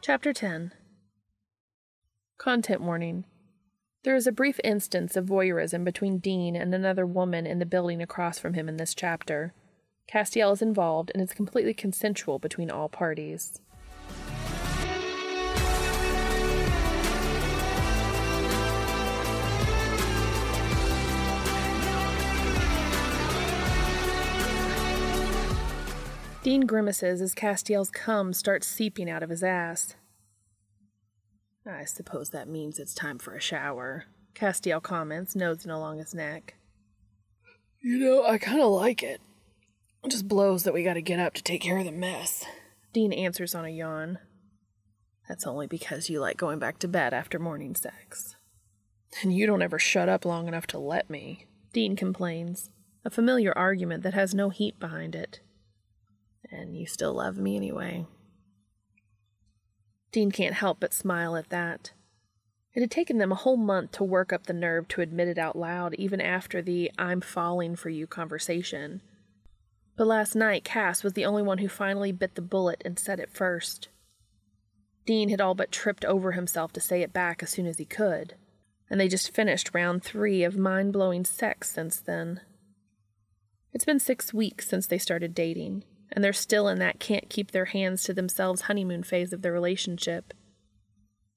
Chapter 10 Content warning. There is a brief instance of voyeurism between Dean and another woman in the building across from him in this chapter. Castiel is involved and it's completely consensual between all parties. Dean grimaces as Castiel's cum starts seeping out of his ass. I suppose that means it's time for a shower, Castiel comments, nosing along his neck. You know, I kind of like it. It just blows that we gotta get up to take care of the mess. Dean answers on a yawn. That's only because you like going back to bed after morning sex. And you don't ever shut up long enough to let me, Dean complains, a familiar argument that has no heat behind it. And you still love me anyway. Dean can't help but smile at that. It had taken them a whole month to work up the nerve to admit it out loud, even after the I'm falling for you conversation. But last night, Cass was the only one who finally bit the bullet and said it first. Dean had all but tripped over himself to say it back as soon as he could, and they just finished round three of mind blowing sex since then. It's been six weeks since they started dating, and they're still in that can't keep their hands to themselves honeymoon phase of their relationship.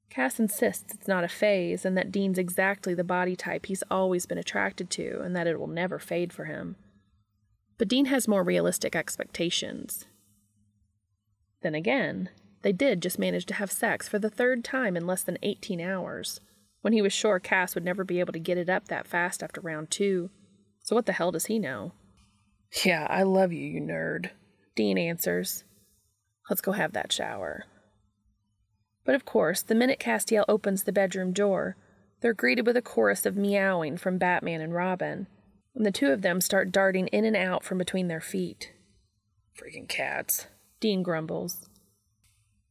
Cass insists it's not a phase and that Dean's exactly the body type he's always been attracted to and that it will never fade for him. But Dean has more realistic expectations. Then again, they did just manage to have sex for the third time in less than 18 hours, when he was sure Cass would never be able to get it up that fast after round two. So what the hell does he know? Yeah, I love you, you nerd, Dean answers. Let's go have that shower. But of course, the minute Castiel opens the bedroom door, they're greeted with a chorus of meowing from Batman and Robin, and the two of them start darting in and out from between their feet. Freaking cats, Dean grumbles.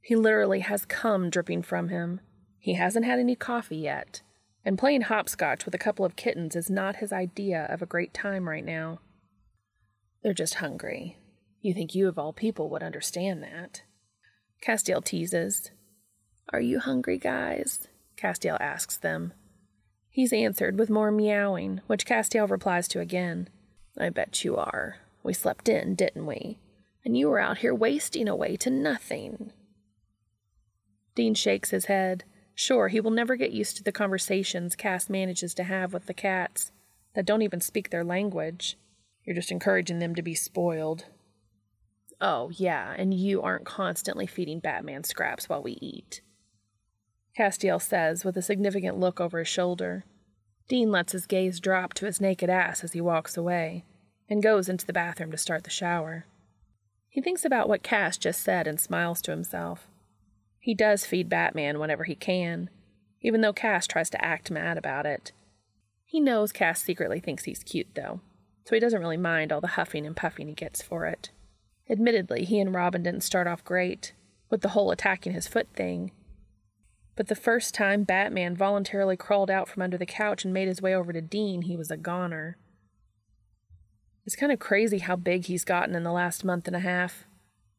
He literally has cum dripping from him. He hasn't had any coffee yet, and playing hopscotch with a couple of kittens is not his idea of a great time right now. They're just hungry. You think you, of all people, would understand that. Castiel teases. Are you hungry, guys? Castiel asks them. He's answered with more meowing, which Castiel replies to again. I bet you are. We slept in, didn't we? And you were out here wasting away to nothing. Dean shakes his head. Sure, he will never get used to the conversations Cass manages to have with the cats that don't even speak their language. You're just encouraging them to be spoiled. Oh, yeah, and you aren't constantly feeding Batman scraps while we eat. Castiel says with a significant look over his shoulder. Dean lets his gaze drop to his naked ass as he walks away and goes into the bathroom to start the shower. He thinks about what Cass just said and smiles to himself. He does feed Batman whenever he can, even though Cass tries to act mad about it. He knows Cass secretly thinks he's cute, though, so he doesn't really mind all the huffing and puffing he gets for it. Admittedly, he and Robin didn't start off great, with the whole attacking his foot thing. But the first time Batman voluntarily crawled out from under the couch and made his way over to Dean, he was a goner. It's kind of crazy how big he's gotten in the last month and a half.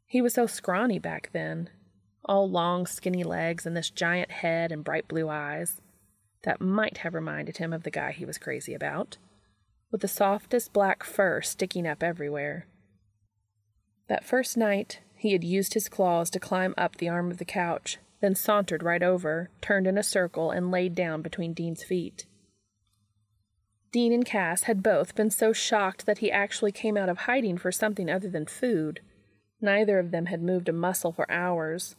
He was so scrawny back then. All long, skinny legs and this giant head and bright blue eyes. That might have reminded him of the guy he was crazy about, with the softest black fur sticking up everywhere. That first night, he had used his claws to climb up the arm of the couch, then sauntered right over, turned in a circle, and laid down between Dean's feet. Dean and Cass had both been so shocked that he actually came out of hiding for something other than food. Neither of them had moved a muscle for hours,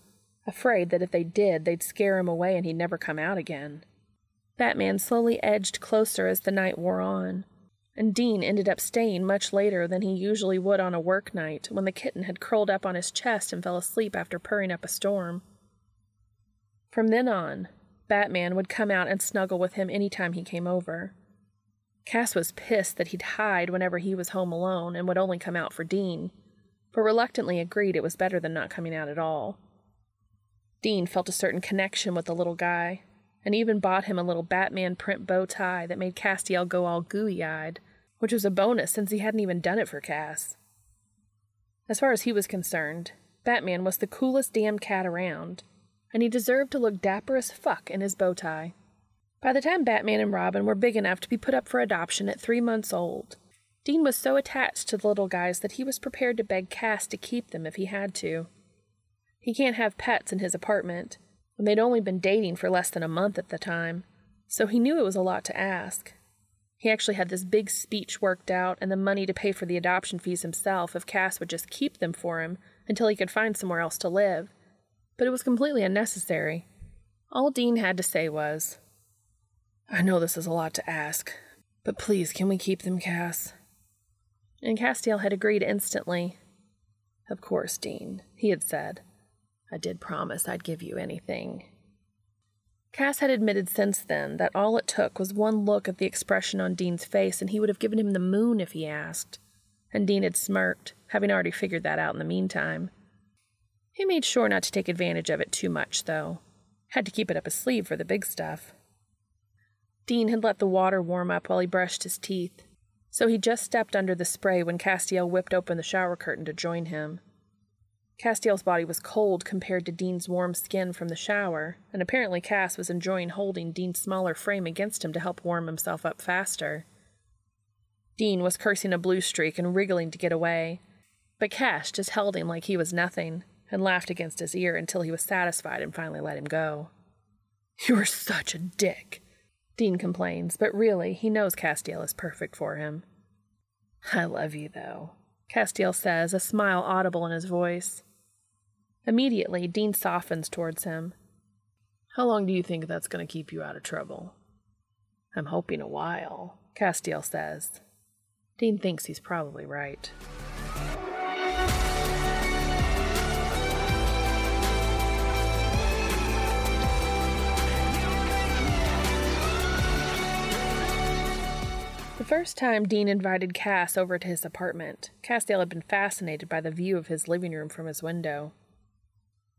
afraid that if they did, they'd scare him away and he'd never come out again. Batman slowly edged closer as the night wore on, and Dean ended up staying much later than he usually would on a work night when the kitten had curled up on his chest and fell asleep after purring up a storm. From then on, Batman would come out and snuggle with him any time he came over. Cass was pissed that he'd hide whenever he was home alone and would only come out for Dean, but reluctantly agreed it was better than not coming out at all. Dean felt a certain connection with the little guy, and even bought him a little Batman print bow tie that made Castiel go all gooey eyed, which was a bonus since he hadn't even done it for Cass. As far as he was concerned, Batman was the coolest damn cat around, and he deserved to look dapper as fuck in his bow tie. By the time Batman and Robin were big enough to be put up for adoption at three months old, Dean was so attached to the little guys that he was prepared to beg Cass to keep them if he had to. He can't have pets in his apartment, and they'd only been dating for less than a month at the time, so he knew it was a lot to ask. He actually had this big speech worked out and the money to pay for the adoption fees himself if Cass would just keep them for him until he could find somewhere else to live. But it was completely unnecessary. All Dean had to say was, I know this is a lot to ask, but please can we keep them, Cass? And Castiel had agreed instantly. Of course, Dean, he had said. I did promise I'd give you anything. Cass had admitted since then that all it took was one look at the expression on Dean's face and he would have given him the moon if he asked. And Dean had smirked, having already figured that out in the meantime. He made sure not to take advantage of it too much, though. Had to keep it up his sleeve for the big stuff. Dean had let the water warm up while he brushed his teeth, so he just stepped under the spray when Castiel whipped open the shower curtain to join him. Castiel's body was cold compared to Dean's warm skin from the shower, and apparently Cass was enjoying holding Dean's smaller frame against him to help warm himself up faster. Dean was cursing a blue streak and wriggling to get away, but Cass just held him like he was nothing and laughed against his ear until he was satisfied and finally let him go. You're such a dick, Dean complains, but really, he knows Castiel is perfect for him. I love you, though, Castiel says, a smile audible in his voice. Immediately, Dean softens towards him. How long do you think that's going to keep you out of trouble? I'm hoping a while, Castiel says. Dean thinks he's probably right. First time Dean invited Cass over to his apartment, Castiel had been fascinated by the view of his living room from his window.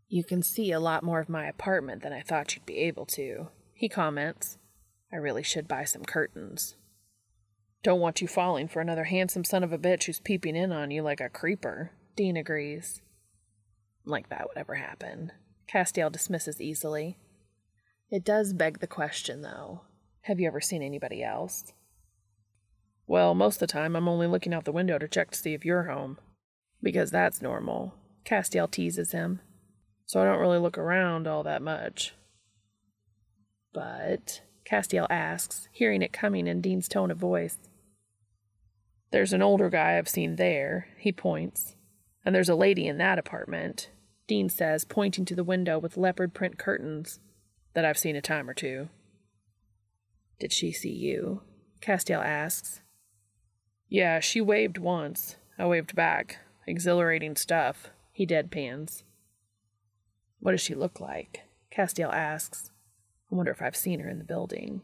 You can see a lot more of my apartment than I thought you'd be able to, he comments. I really should buy some curtains. Don't want you falling for another handsome son of a bitch who's peeping in on you like a creeper, Dean agrees. Like that would ever happen. Castiel dismisses easily. It does beg the question, though. Have you ever seen anybody else? Well, most of the time I'm only looking out the window to check to see if you're home. Because that's normal. Castiel teases him so I don't really look around all that much. But, Castiel asks, hearing it coming in Dean's tone of voice. There's an older guy I've seen there, he points, and there's a lady in that apartment, Dean says, pointing to the window with leopard print curtains, that I've seen a time or two. Did she see you? Castiel asks. Yeah, she waved once. I waved back. Exhilarating stuff, he deadpans. What does she look like? Castiel asks. I wonder if I've seen her in the building.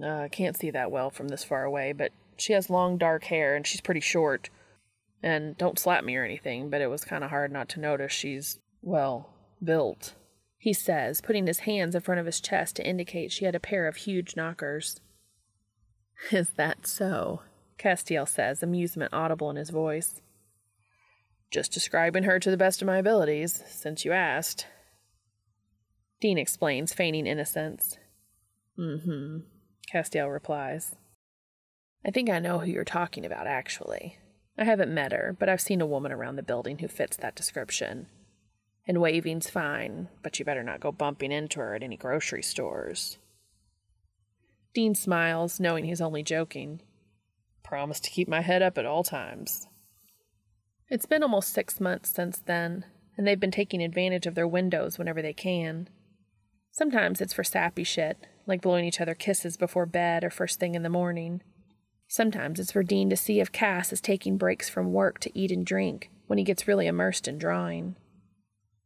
Uh, I can't see that well from this far away, but she has long dark hair and she's pretty short. And don't slap me or anything, but it was kind of hard not to notice she's, well, built, he says, putting his hands in front of his chest to indicate she had a pair of huge knockers. Is that so? Castiel says, amusement audible in his voice. Just describing her to the best of my abilities, since you asked. Dean explains, feigning innocence. Mm hmm, Castiel replies. I think I know who you're talking about, actually. I haven't met her, but I've seen a woman around the building who fits that description. And waving's fine, but you better not go bumping into her at any grocery stores. Dean smiles, knowing he's only joking. Promise to keep my head up at all times. It's been almost six months since then, and they've been taking advantage of their windows whenever they can. Sometimes it's for sappy shit, like blowing each other kisses before bed or first thing in the morning. Sometimes it's for Dean to see if Cass is taking breaks from work to eat and drink when he gets really immersed in drawing.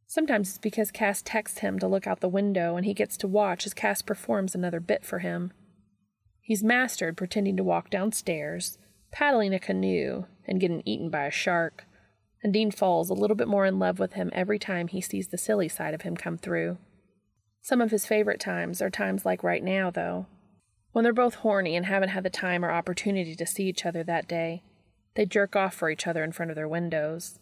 Sometimes it's because Cass texts him to look out the window and he gets to watch as Cass performs another bit for him. He's mastered pretending to walk downstairs, paddling a canoe, and getting eaten by a shark, and Dean falls a little bit more in love with him every time he sees the silly side of him come through. Some of his favorite times are times like right now, though. When they're both horny and haven't had the time or opportunity to see each other that day, they jerk off for each other in front of their windows.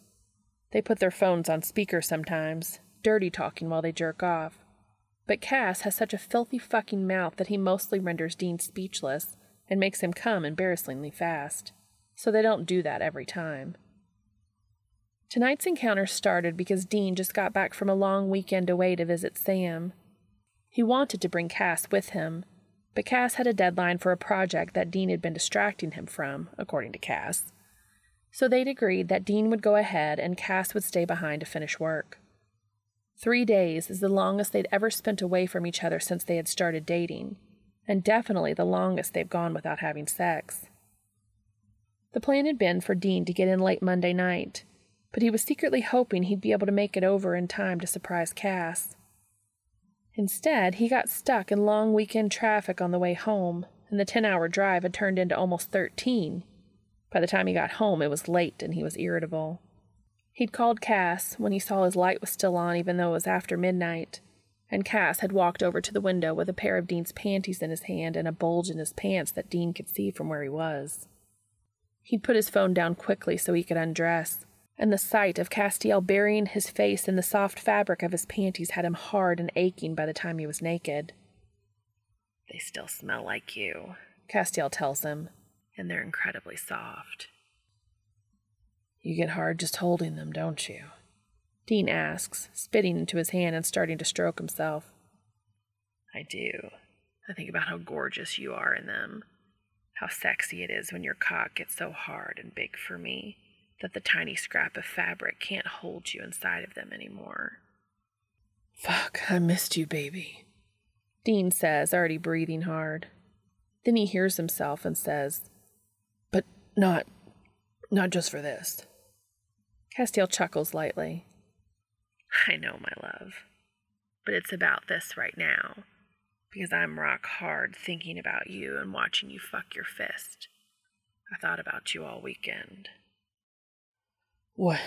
They put their phones on speaker sometimes, dirty talking while they jerk off. But Cass has such a filthy fucking mouth that he mostly renders Dean speechless and makes him come embarrassingly fast. So they don't do that every time. Tonight's encounter started because Dean just got back from a long weekend away to visit Sam. He wanted to bring Cass with him, but Cass had a deadline for a project that Dean had been distracting him from, according to Cass. So they'd agreed that Dean would go ahead and Cass would stay behind to finish work. Three days is the longest they'd ever spent away from each other since they had started dating, and definitely the longest they've gone without having sex. The plan had been for Dean to get in late Monday night, but he was secretly hoping he'd be able to make it over in time to surprise Cass. Instead, he got stuck in long weekend traffic on the way home, and the 10 hour drive had turned into almost 13. By the time he got home, it was late and he was irritable. He'd called Cass when he saw his light was still on, even though it was after midnight, and Cass had walked over to the window with a pair of Dean's panties in his hand and a bulge in his pants that Dean could see from where he was. He'd put his phone down quickly so he could undress, and the sight of Castiel burying his face in the soft fabric of his panties had him hard and aching by the time he was naked. They still smell like you, Castiel tells him, and they're incredibly soft. You get hard just holding them, don't you? Dean asks, spitting into his hand and starting to stroke himself. I do. I think about how gorgeous you are in them, how sexy it is when your cock gets so hard and big for me that the tiny scrap of fabric can't hold you inside of them anymore. Fuck, I missed you, baby. Dean says, already breathing hard. Then he hears himself and says, But not, not just for this. Castiel chuckles lightly. I know, my love. But it's about this right now. Because I'm rock hard thinking about you and watching you fuck your fist. I thought about you all weekend. What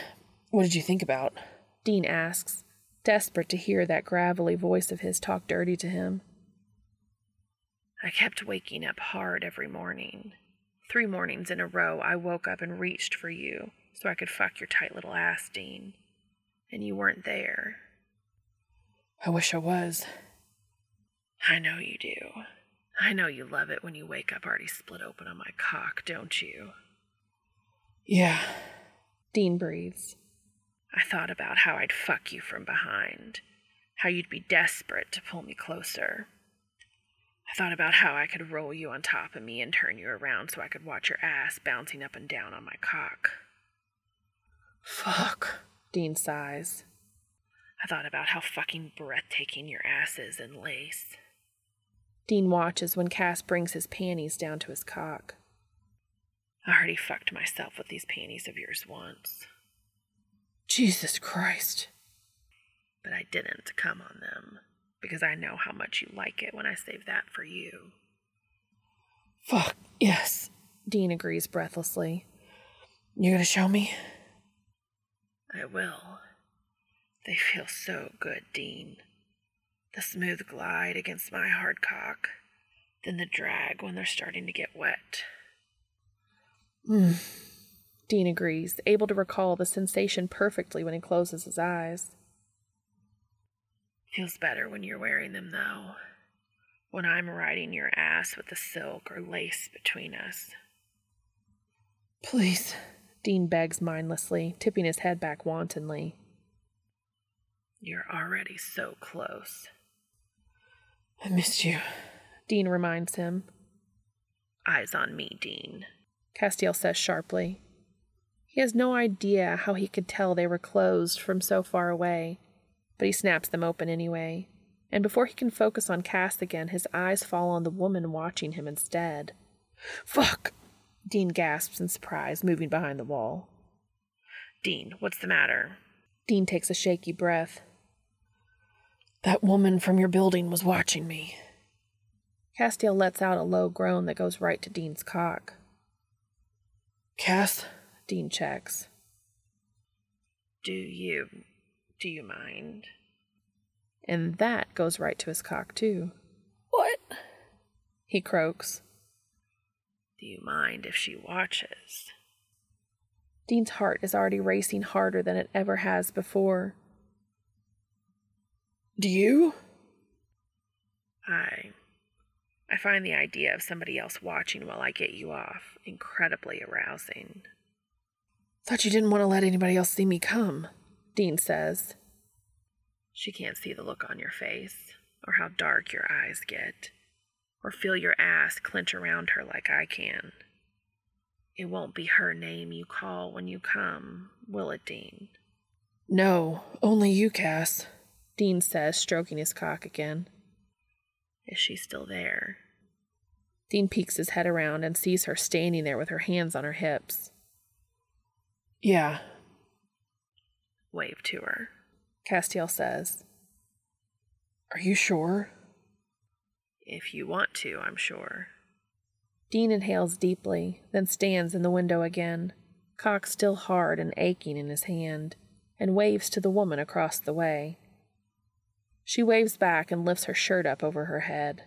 what did you think about? Dean asks, desperate to hear that gravelly voice of his talk dirty to him. I kept waking up hard every morning. Three mornings in a row, I woke up and reached for you so I could fuck your tight little ass, Dean. And you weren't there. I wish I was. I know you do. I know you love it when you wake up already split open on my cock, don't you? Yeah, Dean breathes. I thought about how I'd fuck you from behind, how you'd be desperate to pull me closer. I thought about how I could roll you on top of me and turn you around so I could watch your ass bouncing up and down on my cock. Fuck, Dean sighs. I thought about how fucking breathtaking your ass is in lace. Dean watches when Cass brings his panties down to his cock. I already fucked myself with these panties of yours once. Jesus Christ. But I didn't come on them because I know how much you like it when I save that for you. Fuck, yes, Dean agrees breathlessly. You're gonna show me? I will. They feel so good, Dean. The smooth glide against my hard cock, then the drag when they're starting to get wet. Hmm. Dean agrees, able to recall the sensation perfectly when he closes his eyes. Feels better when you're wearing them, though. When I'm riding your ass with the silk or lace between us. Please, Dean begs mindlessly, tipping his head back wantonly. You're already so close. I missed you, Dean reminds him. Eyes on me, Dean. Castiel says sharply. He has no idea how he could tell they were closed from so far away, but he snaps them open anyway, and before he can focus on Cass again, his eyes fall on the woman watching him instead. Fuck! Dean gasps in surprise, moving behind the wall. Dean, what's the matter? Dean takes a shaky breath. That woman from your building was watching me. Castiel lets out a low groan that goes right to Dean's cock. Cass? Dean checks. Do you. do you mind? And that goes right to his cock, too. What? He croaks. Do you mind if she watches? Dean's heart is already racing harder than it ever has before. Do you? I. I find the idea of somebody else watching while I get you off incredibly arousing. Thought you didn't want to let anybody else see me come, Dean says. She can't see the look on your face, or how dark your eyes get, or feel your ass clench around her like I can. It won't be her name you call when you come, will it, Dean? No, only you, Cass, Dean says, stroking his cock again. Is she still there? Dean peeks his head around and sees her standing there with her hands on her hips. Yeah. Wave to her. Castiel says. Are you sure? If you want to, I'm sure. Dean inhales deeply, then stands in the window again, cock still hard and aching in his hand, and waves to the woman across the way. She waves back and lifts her shirt up over her head.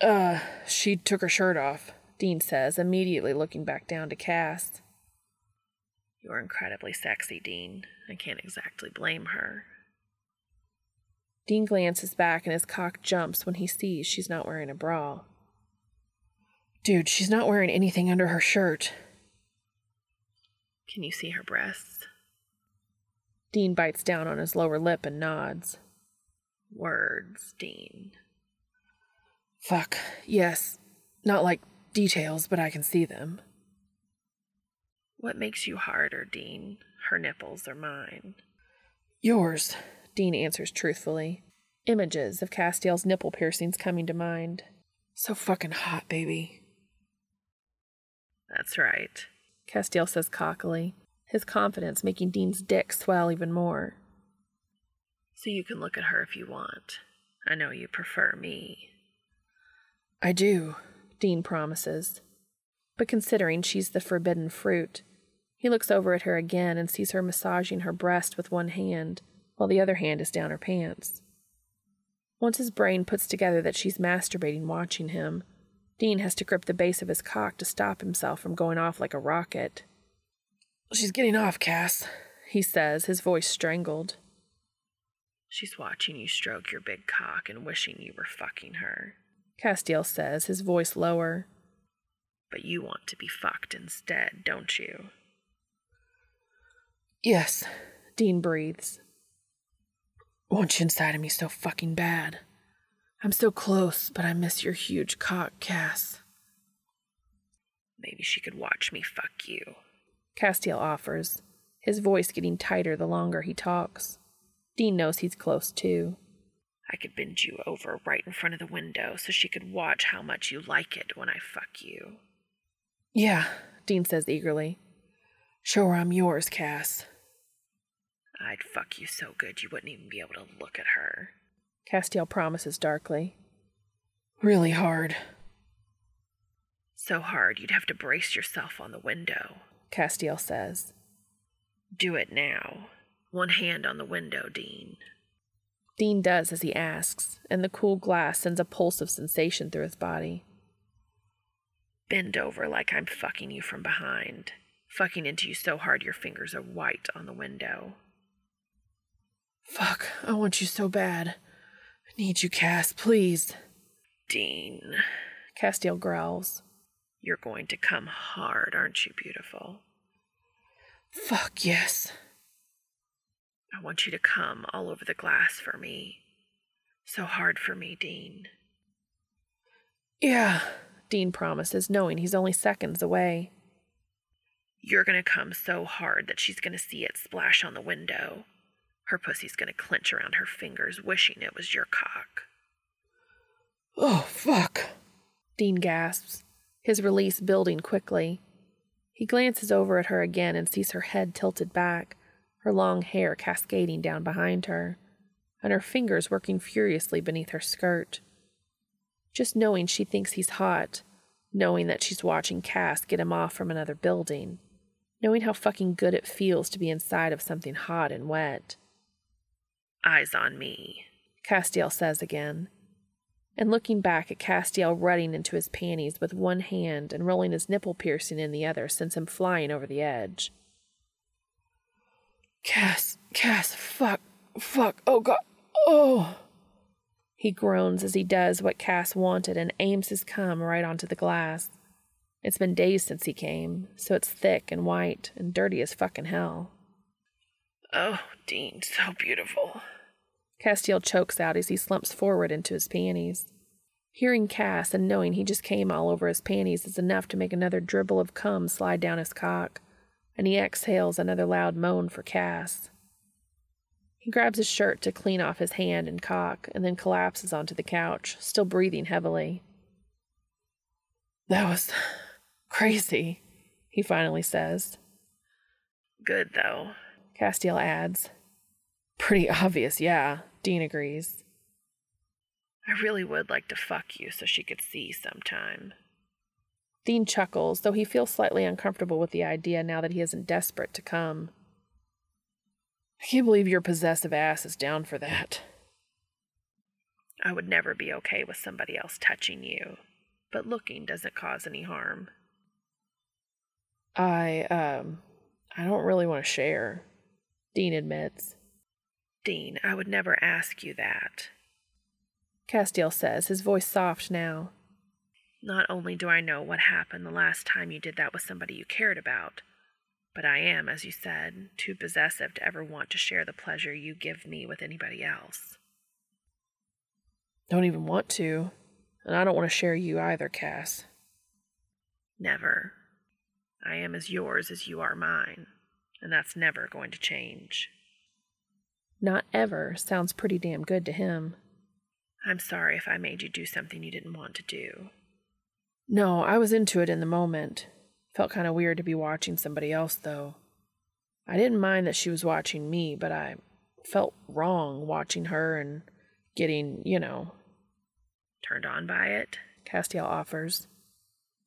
Uh, she took her shirt off, Dean says, immediately looking back down to Cass. You're incredibly sexy, Dean. I can't exactly blame her. Dean glances back and his cock jumps when he sees she's not wearing a bra. Dude, she's not wearing anything under her shirt. Can you see her breasts? Dean bites down on his lower lip and nods. Words, Dean. Fuck, yes. Not like details, but I can see them. What makes you harder, Dean? Her nipples or mine? Yours, Dean answers truthfully. Images of Castiel's nipple piercings coming to mind. So fucking hot, baby. That's right, Castiel says cockily his confidence making Dean's dick swell even more. So you can look at her if you want. I know you prefer me. I do, Dean promises. But considering she's the forbidden fruit, he looks over at her again and sees her massaging her breast with one hand, while the other hand is down her pants. Once his brain puts together that she's masturbating watching him, Dean has to grip the base of his cock to stop himself from going off like a rocket. She's getting off, Cass, he says, his voice strangled. She's watching you stroke your big cock and wishing you were fucking her. Castiel says, his voice lower. But you want to be fucked instead, don't you? Yes, Dean breathes. Want you inside of me so fucking bad. I'm so close, but I miss your huge cock, Cass. Maybe she could watch me fuck you. Castiel offers, his voice getting tighter the longer he talks. Dean knows he's close too. I could bend you over right in front of the window so she could watch how much you like it when I fuck you. Yeah, Dean says eagerly. Her I'm yours, Cass. I'd fuck you so good you wouldn't even be able to look at her. Castiel promises darkly. Really hard. So hard you'd have to brace yourself on the window. Castiel says. Do it now. One hand on the window, Dean. Dean does as he asks, and the cool glass sends a pulse of sensation through his body. Bend over like I'm fucking you from behind, fucking into you so hard your fingers are white on the window. Fuck, I want you so bad. I need you, Cass, please. Dean. Castiel growls. You're going to come hard, aren't you, beautiful? Fuck yes. I want you to come all over the glass for me. So hard for me, Dean. Yeah, Dean promises, knowing he's only seconds away. You're gonna come so hard that she's gonna see it splash on the window. Her pussy's gonna clench around her fingers, wishing it was your cock. Oh, fuck. Dean gasps, his release building quickly. He glances over at her again and sees her head tilted back, her long hair cascading down behind her, and her fingers working furiously beneath her skirt. Just knowing she thinks he's hot, knowing that she's watching Cass get him off from another building, knowing how fucking good it feels to be inside of something hot and wet. Eyes on me, Castiel says again. And looking back at Castiel running into his panties with one hand and rolling his nipple piercing in the other sends him flying over the edge. Cass, Cass, fuck, fuck, oh god, oh. He groans as he does what Cass wanted and aims his cum right onto the glass. It's been days since he came, so it's thick and white and dirty as fucking hell. Oh, Dean, so beautiful. Castiel chokes out as he slumps forward into his panties. Hearing Cass and knowing he just came all over his panties is enough to make another dribble of cum slide down his cock, and he exhales another loud moan for Cass. He grabs his shirt to clean off his hand and cock, and then collapses onto the couch, still breathing heavily. That was crazy, he finally says. Good, though. Castiel adds. Pretty obvious, yeah, Dean agrees. I really would like to fuck you so she could see sometime. Dean chuckles, though he feels slightly uncomfortable with the idea now that he isn't desperate to come. I can't believe your possessive ass is down for that. I would never be okay with somebody else touching you, but looking doesn't cause any harm. I, um, I don't really want to share, Dean admits. Dean, I would never ask you that. Castiel says, his voice soft now. Not only do I know what happened the last time you did that with somebody you cared about, but I am, as you said, too possessive to ever want to share the pleasure you give me with anybody else. Don't even want to, and I don't want to share you either, Cass. Never. I am as yours as you are mine, and that's never going to change. Not ever sounds pretty damn good to him. I'm sorry if I made you do something you didn't want to do. No, I was into it in the moment. Felt kind of weird to be watching somebody else, though. I didn't mind that she was watching me, but I felt wrong watching her and getting, you know. Turned on by it? Castiel offers.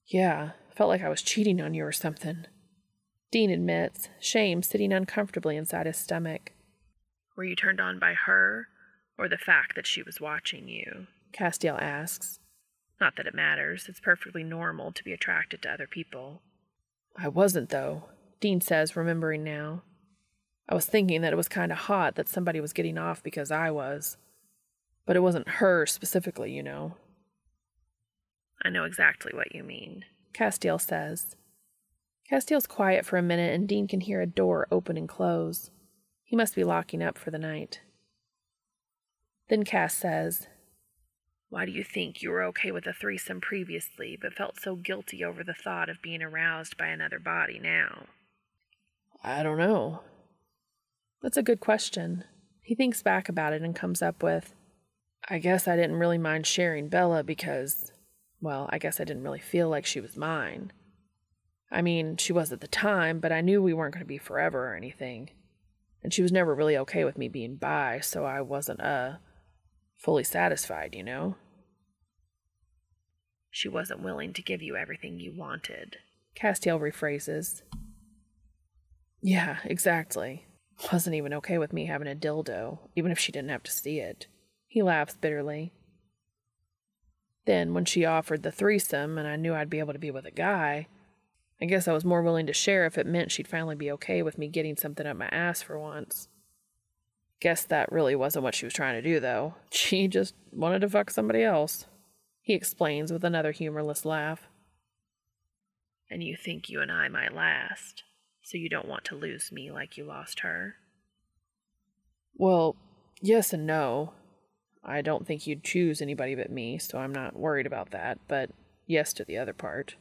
Yeah, felt like I was cheating on you or something. Dean admits, shame sitting uncomfortably inside his stomach. Were you turned on by her, or the fact that she was watching you? Castiel asks. Not that it matters. It's perfectly normal to be attracted to other people. I wasn't, though, Dean says, remembering now. I was thinking that it was kind of hot that somebody was getting off because I was. But it wasn't her specifically, you know. I know exactly what you mean, Castiel says. Castiel's quiet for a minute, and Dean can hear a door open and close. He must be locking up for the night. Then Cass says, Why do you think you were okay with a threesome previously, but felt so guilty over the thought of being aroused by another body now? I don't know. That's a good question. He thinks back about it and comes up with, I guess I didn't really mind sharing Bella because, well, I guess I didn't really feel like she was mine. I mean, she was at the time, but I knew we weren't going to be forever or anything. And she was never really okay with me being bi, so I wasn't, uh, fully satisfied, you know? She wasn't willing to give you everything you wanted. Castiel rephrases. Yeah, exactly. Wasn't even okay with me having a dildo, even if she didn't have to see it. He laughs bitterly. Then, when she offered the threesome and I knew I'd be able to be with a guy, I guess I was more willing to share if it meant she'd finally be okay with me getting something up my ass for once. Guess that really wasn't what she was trying to do, though. She just wanted to fuck somebody else. He explains with another humorless laugh. And you think you and I might last, so you don't want to lose me like you lost her? Well, yes and no. I don't think you'd choose anybody but me, so I'm not worried about that, but yes to the other part.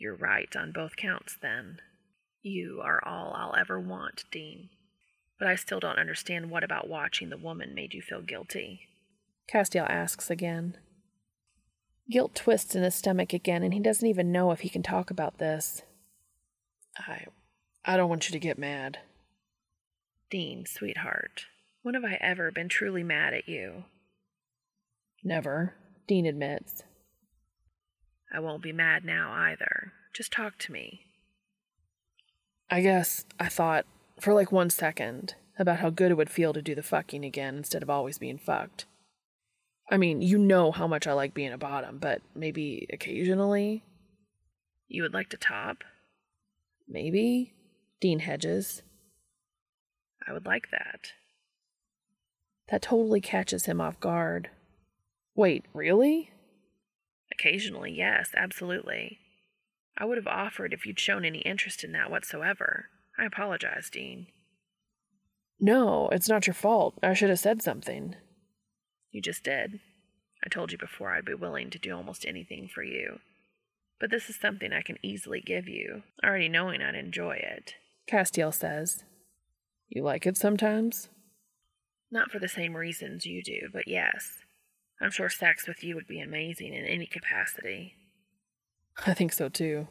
You're right on both counts, then. You are all I'll ever want, Dean. But I still don't understand what about watching the woman made you feel guilty. Castiel asks again. Guilt twists in his stomach again, and he doesn't even know if he can talk about this. I. I don't want you to get mad. Dean, sweetheart, when have I ever been truly mad at you? Never, Dean admits. I won't be mad now either. Just talk to me. I guess I thought, for like one second, about how good it would feel to do the fucking again instead of always being fucked. I mean, you know how much I like being a bottom, but maybe occasionally? You would like to top? Maybe? Dean hedges. I would like that. That totally catches him off guard. Wait, really? Occasionally, yes, absolutely. I would have offered if you'd shown any interest in that whatsoever. I apologize, Dean. No, it's not your fault. I should have said something. You just did. I told you before I'd be willing to do almost anything for you. But this is something I can easily give you, already knowing I'd enjoy it. Castiel says. You like it sometimes? Not for the same reasons you do, but yes. I'm sure sex with you would be amazing in any capacity. I think so too.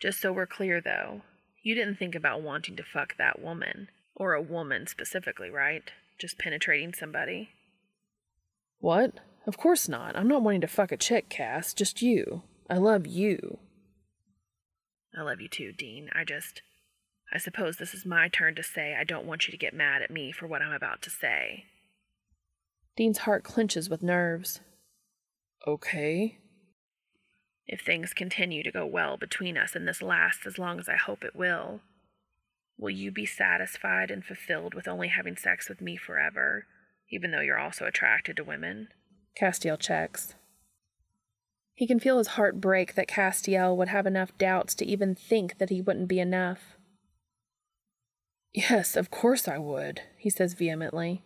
Just so we're clear, though, you didn't think about wanting to fuck that woman, or a woman specifically, right? Just penetrating somebody? What? Of course not. I'm not wanting to fuck a chick, Cass. Just you. I love you. I love you too, Dean. I just. I suppose this is my turn to say I don't want you to get mad at me for what I'm about to say. Dean's heart clenches with nerves. Okay. If things continue to go well between us and this lasts as long as I hope it will, will you be satisfied and fulfilled with only having sex with me forever, even though you're also attracted to women? Castiel checks. He can feel his heart break that Castiel would have enough doubts to even think that he wouldn't be enough. Yes, of course I would, he says vehemently.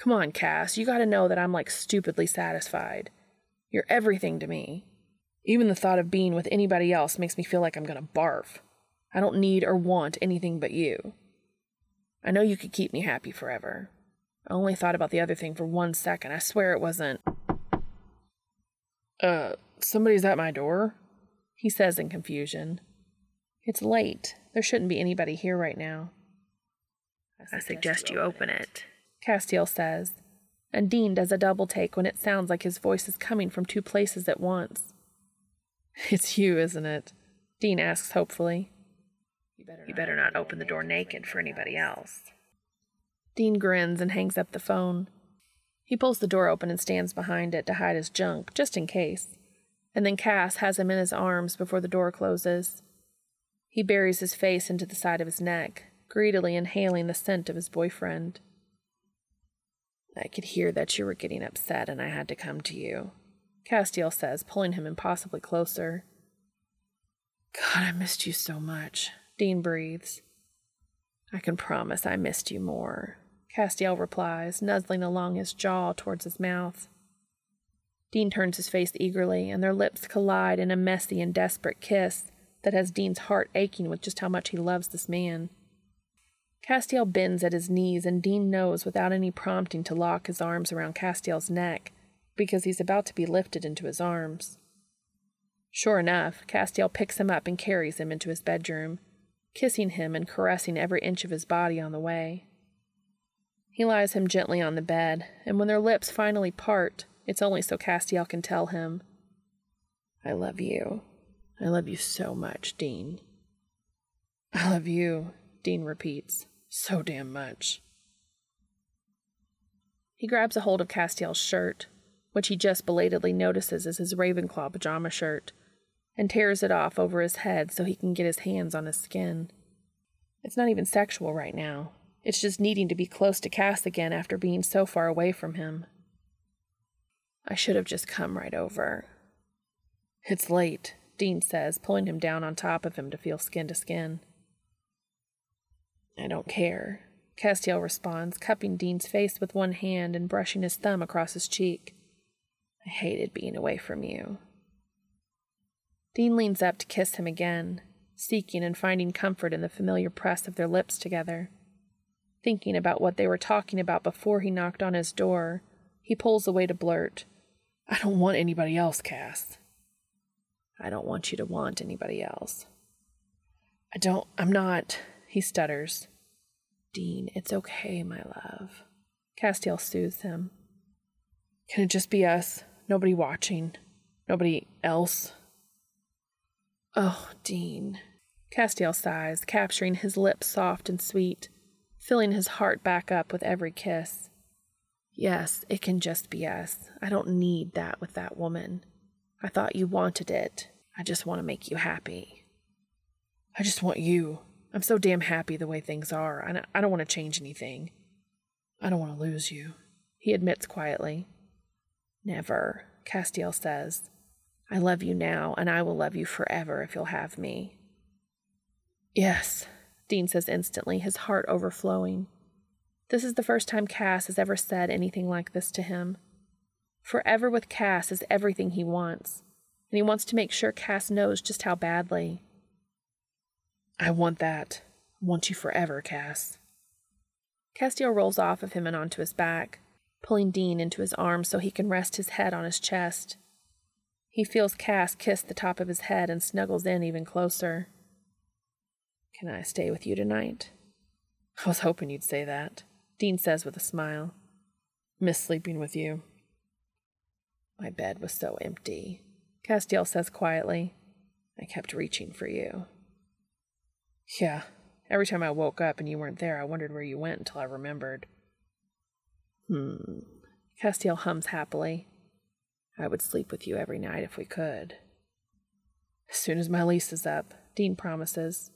Come on, Cass, you gotta know that I'm like stupidly satisfied. You're everything to me. Even the thought of being with anybody else makes me feel like I'm gonna barf. I don't need or want anything but you. I know you could keep me happy forever. I only thought about the other thing for one second. I swear it wasn't. Uh, somebody's at my door? He says in confusion. It's late. There shouldn't be anybody here right now. I suggest you open it. Castiel says, and Dean does a double take when it sounds like his voice is coming from two places at once. It's you, isn't it? Dean asks hopefully. You better not open the door naked for anybody else. Dean grins and hangs up the phone. He pulls the door open and stands behind it to hide his junk, just in case. And then Cass has him in his arms before the door closes. He buries his face into the side of his neck, greedily inhaling the scent of his boyfriend. I could hear that you were getting upset and I had to come to you, Castiel says, pulling him impossibly closer. God, I missed you so much, Dean breathes. I can promise I missed you more, Castiel replies, nuzzling along his jaw towards his mouth. Dean turns his face eagerly, and their lips collide in a messy and desperate kiss that has Dean's heart aching with just how much he loves this man. Castiel bends at his knees, and Dean knows without any prompting to lock his arms around Castiel's neck because he's about to be lifted into his arms. Sure enough, Castiel picks him up and carries him into his bedroom, kissing him and caressing every inch of his body on the way. He lies him gently on the bed, and when their lips finally part, it's only so Castiel can tell him, I love you. I love you so much, Dean. I love you, Dean repeats, so damn much. He grabs a hold of Castiel's shirt, which he just belatedly notices is his Ravenclaw pajama shirt, and tears it off over his head so he can get his hands on his skin. It's not even sexual right now. It's just needing to be close to Cass again after being so far away from him. I should have just come right over. It's late, Dean says, pulling him down on top of him to feel skin to skin. I don't care, Castiel responds, cupping Dean's face with one hand and brushing his thumb across his cheek. I hated being away from you. Dean leans up to kiss him again, seeking and finding comfort in the familiar press of their lips together. Thinking about what they were talking about before he knocked on his door, he pulls away to blurt, I don't want anybody else, Cass. I don't want you to want anybody else. I don't, I'm not, he stutters. Dean, it's okay, my love. Castiel soothes him. Can it just be us? Nobody watching? Nobody else? Oh, Dean. Castiel sighs, capturing his lips soft and sweet, filling his heart back up with every kiss. Yes, it can just be us. I don't need that with that woman. I thought you wanted it. I just want to make you happy. I just want you. I'm so damn happy the way things are, and I don't want to change anything. I don't want to lose you, he admits quietly. Never, Castiel says. I love you now, and I will love you forever if you'll have me. Yes, Dean says instantly, his heart overflowing. This is the first time Cass has ever said anything like this to him. Forever with Cass is everything he wants, and he wants to make sure Cass knows just how badly. I want that. I want you forever, Cass. Castiel rolls off of him and onto his back, pulling Dean into his arms so he can rest his head on his chest. He feels Cass kiss the top of his head and snuggles in even closer. Can I stay with you tonight? I was hoping you'd say that, Dean says with a smile. Miss sleeping with you. My bed was so empty, Castiel says quietly. I kept reaching for you. Yeah, every time I woke up and you weren't there, I wondered where you went until I remembered. Hmm. Castiel hums happily. I would sleep with you every night if we could. As soon as my lease is up, Dean promises.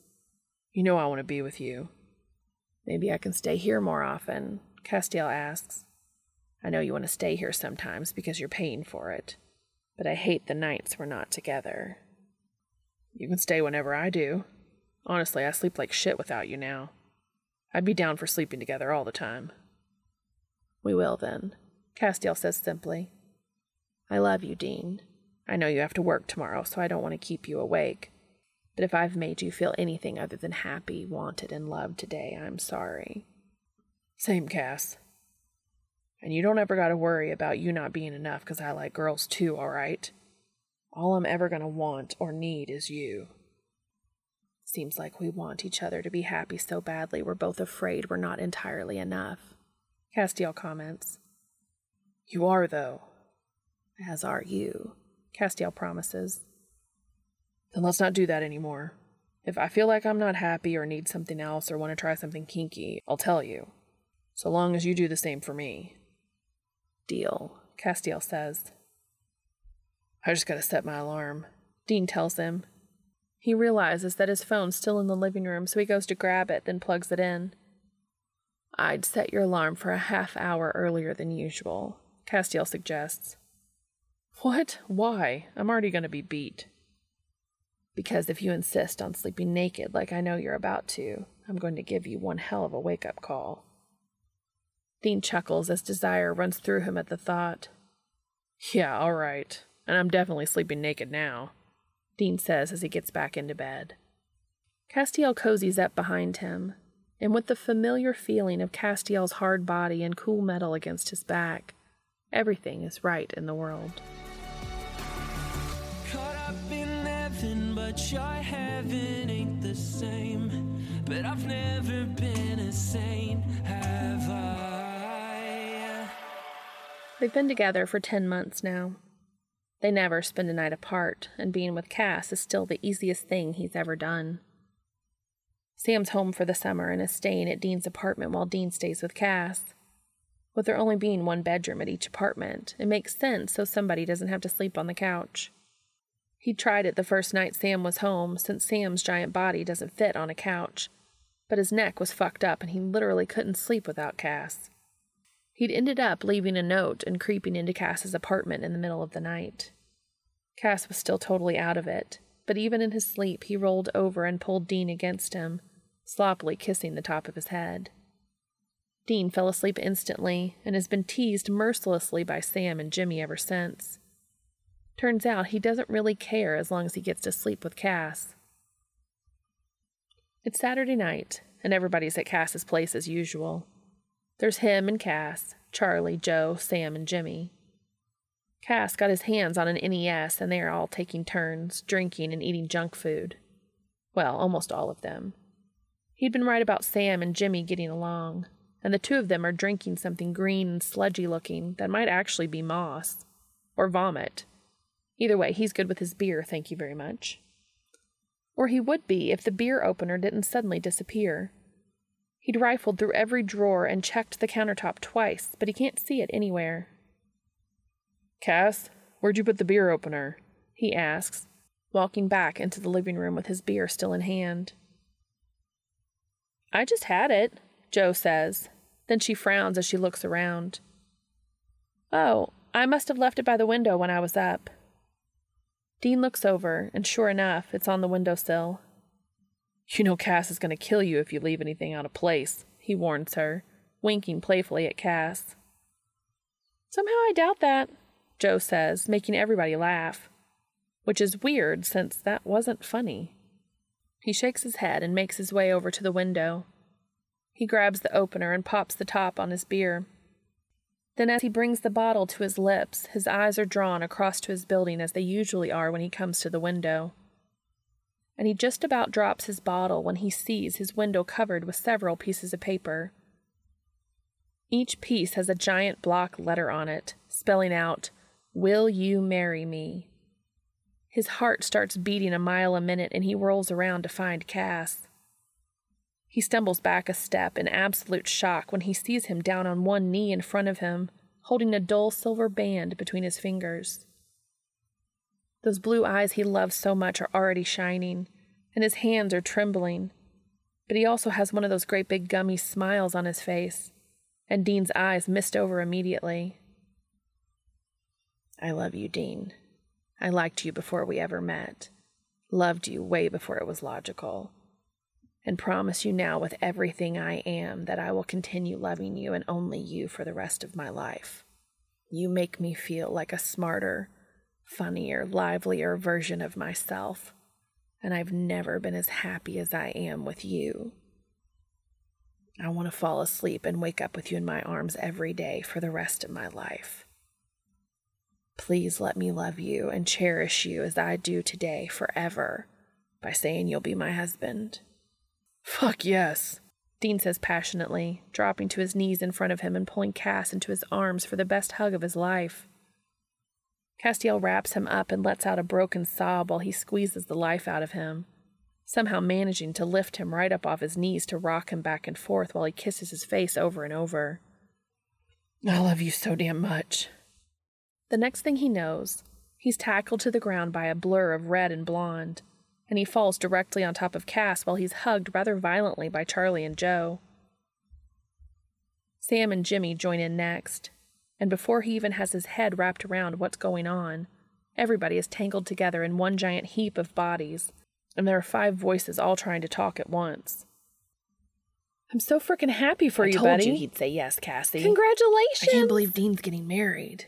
You know I want to be with you. Maybe I can stay here more often, Castiel asks. I know you want to stay here sometimes because you're paying for it, but I hate the nights we're not together. You can stay whenever I do. Honestly, I sleep like shit without you now. I'd be down for sleeping together all the time. We will then, Castiel says simply. I love you, Dean. I know you have to work tomorrow, so I don't want to keep you awake. But if I've made you feel anything other than happy, wanted, and loved today, I'm sorry. Same, Cass. And you don't ever got to worry about you not being enough because I like girls too, all right? All I'm ever going to want or need is you. Seems like we want each other to be happy so badly we're both afraid we're not entirely enough. Castiel comments. You are, though. As are you, Castiel promises. Then let's not do that anymore. If I feel like I'm not happy or need something else or want to try something kinky, I'll tell you. So long as you do the same for me. Deal, Castiel says. I just gotta set my alarm, Dean tells him. He realizes that his phone's still in the living room, so he goes to grab it, then plugs it in. I'd set your alarm for a half hour earlier than usual, Castiel suggests. What? Why? I'm already going to be beat. Because if you insist on sleeping naked like I know you're about to, I'm going to give you one hell of a wake up call. Dean chuckles as desire runs through him at the thought. Yeah, all right. And I'm definitely sleeping naked now, Dean says as he gets back into bed. Castiel cozies up behind him, and with the familiar feeling of Castiel's hard body and cool metal against his back, everything is right in the world. but your heaven ain't the same. But I've never been a saint, have I? They've been together for 10 months now. They never spend a night apart, and being with Cass is still the easiest thing he's ever done. Sam's home for the summer and is staying at Dean's apartment while Dean stays with Cass. With there only being one bedroom at each apartment, it makes sense so somebody doesn't have to sleep on the couch. He tried it the first night Sam was home, since Sam's giant body doesn't fit on a couch. But his neck was fucked up and he literally couldn't sleep without Cass. He'd ended up leaving a note and creeping into Cass's apartment in the middle of the night. Cass was still totally out of it, but even in his sleep he rolled over and pulled Dean against him, sloppily kissing the top of his head. Dean fell asleep instantly and has been teased mercilessly by Sam and Jimmy ever since. Turns out he doesn't really care as long as he gets to sleep with Cass. It's Saturday night, and everybody's at Cass's place as usual. There's him and Cass, Charlie, Jo, Sam, and Jimmy. Cass got his hands on an NES, and they are all taking turns, drinking and eating junk food. Well, almost all of them. He'd been right about Sam and Jimmy getting along, and the two of them are drinking something green and sludgy looking that might actually be moss or vomit. Either way, he's good with his beer, thank you very much. Or he would be if the beer opener didn't suddenly disappear. He'd rifled through every drawer and checked the countertop twice, but he can't see it anywhere. Cass, where'd you put the beer opener? He asks, walking back into the living room with his beer still in hand. I just had it, Jo says. Then she frowns as she looks around. Oh, I must have left it by the window when I was up. Dean looks over, and sure enough, it's on the windowsill. You know Cass is going to kill you if you leave anything out of place, he warns her, winking playfully at Cass. Somehow I doubt that, Jo says, making everybody laugh, which is weird since that wasn't funny. He shakes his head and makes his way over to the window. He grabs the opener and pops the top on his beer. Then, as he brings the bottle to his lips, his eyes are drawn across to his building as they usually are when he comes to the window. And he just about drops his bottle when he sees his window covered with several pieces of paper. Each piece has a giant block letter on it, spelling out, Will you marry me? His heart starts beating a mile a minute and he whirls around to find Cass. He stumbles back a step in absolute shock when he sees him down on one knee in front of him, holding a dull silver band between his fingers. Those blue eyes he loves so much are already shining, and his hands are trembling. But he also has one of those great big gummy smiles on his face, and Dean's eyes mist over immediately. I love you, Dean. I liked you before we ever met. Loved you way before it was logical and promise you now with everything I am that I will continue loving you and only you for the rest of my life. You make me feel like a smarter, funnier, livelier version of myself, and I've never been as happy as I am with you. I want to fall asleep and wake up with you in my arms every day for the rest of my life. Please let me love you and cherish you as I do today forever by saying you'll be my husband. Fuck yes, Dean says passionately, dropping to his knees in front of him and pulling Cass into his arms for the best hug of his life. Castiel wraps him up and lets out a broken sob while he squeezes the life out of him, somehow managing to lift him right up off his knees to rock him back and forth while he kisses his face over and over. I love you so damn much. The next thing he knows, he's tackled to the ground by a blur of red and blonde and he falls directly on top of Cass while he's hugged rather violently by Charlie and Jo. Sam and Jimmy join in next, and before he even has his head wrapped around what's going on, everybody is tangled together in one giant heap of bodies, and there are five voices all trying to talk at once. I'm so freaking happy for I you, told buddy. you he'd say yes, Cassie. Congratulations! I can't believe Dean's getting married.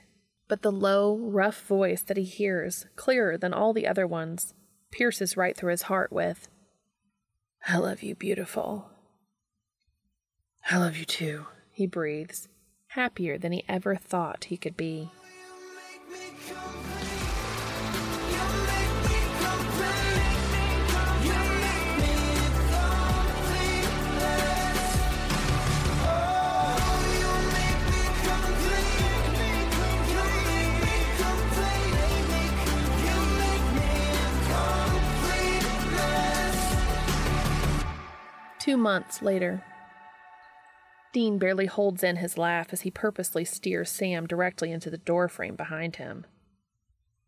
But the low, rough voice that he hears, clearer than all the other ones, pierces right through his heart with, I love you, beautiful. I love you too, he breathes, happier than he ever thought he could be. Two months later. Dean barely holds in his laugh as he purposely steers Sam directly into the doorframe behind him.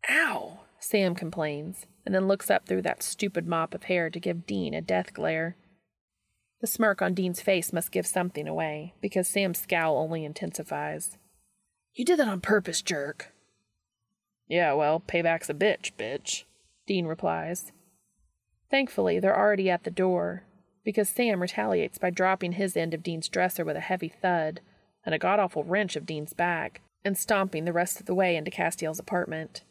Ow! Sam complains, and then looks up through that stupid mop of hair to give Dean a death glare. The smirk on Dean's face must give something away, because Sam's scowl only intensifies. You did that on purpose, jerk. Yeah, well, payback's a bitch, bitch, Dean replies. Thankfully, they're already at the door, because Sam retaliates by dropping his end of Dean's dresser with a heavy thud and a god awful wrench of Dean's back and stomping the rest of the way into Castiel's apartment.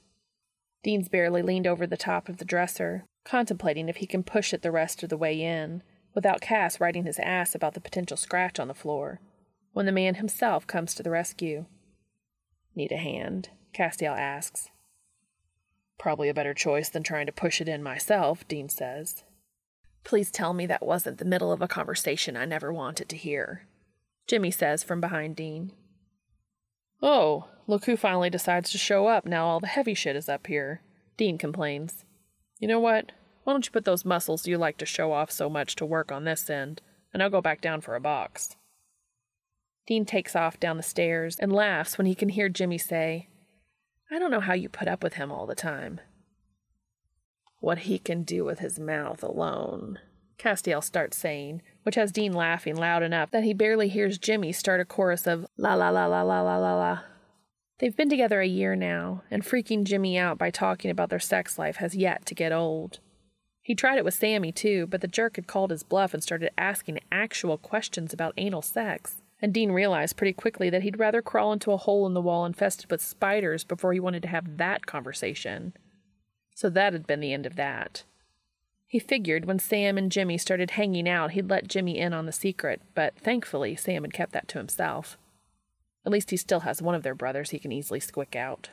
Dean's barely leaned over the top of the dresser, contemplating if he can push it the rest of the way in, without Cass riding his ass about the potential scratch on the floor, when the man himself comes to the rescue. Need a hand? Castiel asks. Probably a better choice than trying to push it in myself, Dean says. Please tell me that wasn't the middle of a conversation I never wanted to hear, Jimmy says from behind Dean. Oh, look who finally decides to show up now all the heavy shit is up here, Dean complains. You know what? Why don't you put those muscles you like to show off so much to work on this end, and I'll go back down for a box. Dean takes off down the stairs and laughs when he can hear Jimmy say, I don't know how you put up with him all the time. What he can do with his mouth alone, Castiel starts saying, which has Dean laughing loud enough that he barely hears Jimmy start a chorus of la la la la la la la la. They've been together a year now, and freaking Jimmy out by talking about their sex life has yet to get old. He tried it with Sammy too, but the jerk had called his bluff and started asking actual questions about anal sex and Dean realized pretty quickly that he'd rather crawl into a hole in the wall infested with spiders before he wanted to have that conversation. So that had been the end of that. He figured when Sam and Jimmy started hanging out, he'd let Jimmy in on the secret, but thankfully, Sam had kept that to himself. At least he still has one of their brothers he can easily squick out.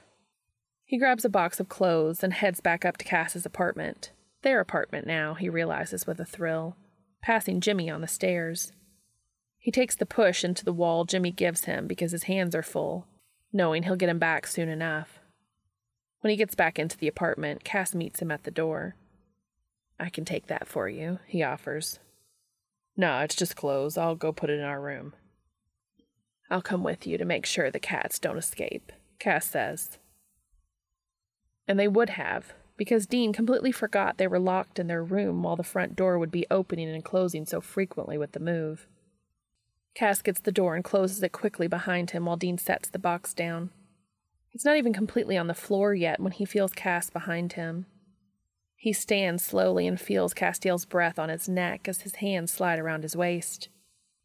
He grabs a box of clothes and heads back up to Cass's apartment. Their apartment now, he realizes with a thrill, passing Jimmy on the stairs. He takes the push into the wall Jimmy gives him because his hands are full, knowing he'll get him back soon enough. When he gets back into the apartment, Cass meets him at the door. I can take that for you, he offers. No, it's just clothes. I'll go put it in our room. I'll come with you to make sure the cats don't escape, Cass says. And they would have, because Dean completely forgot they were locked in their room while the front door would be opening and closing so frequently with the move. Cass gets the door and closes it quickly behind him while Dean sets the box down. It's not even completely on the floor yet when he feels Cass behind him. He stands slowly and feels Castiel's breath on his neck as his hands slide around his waist.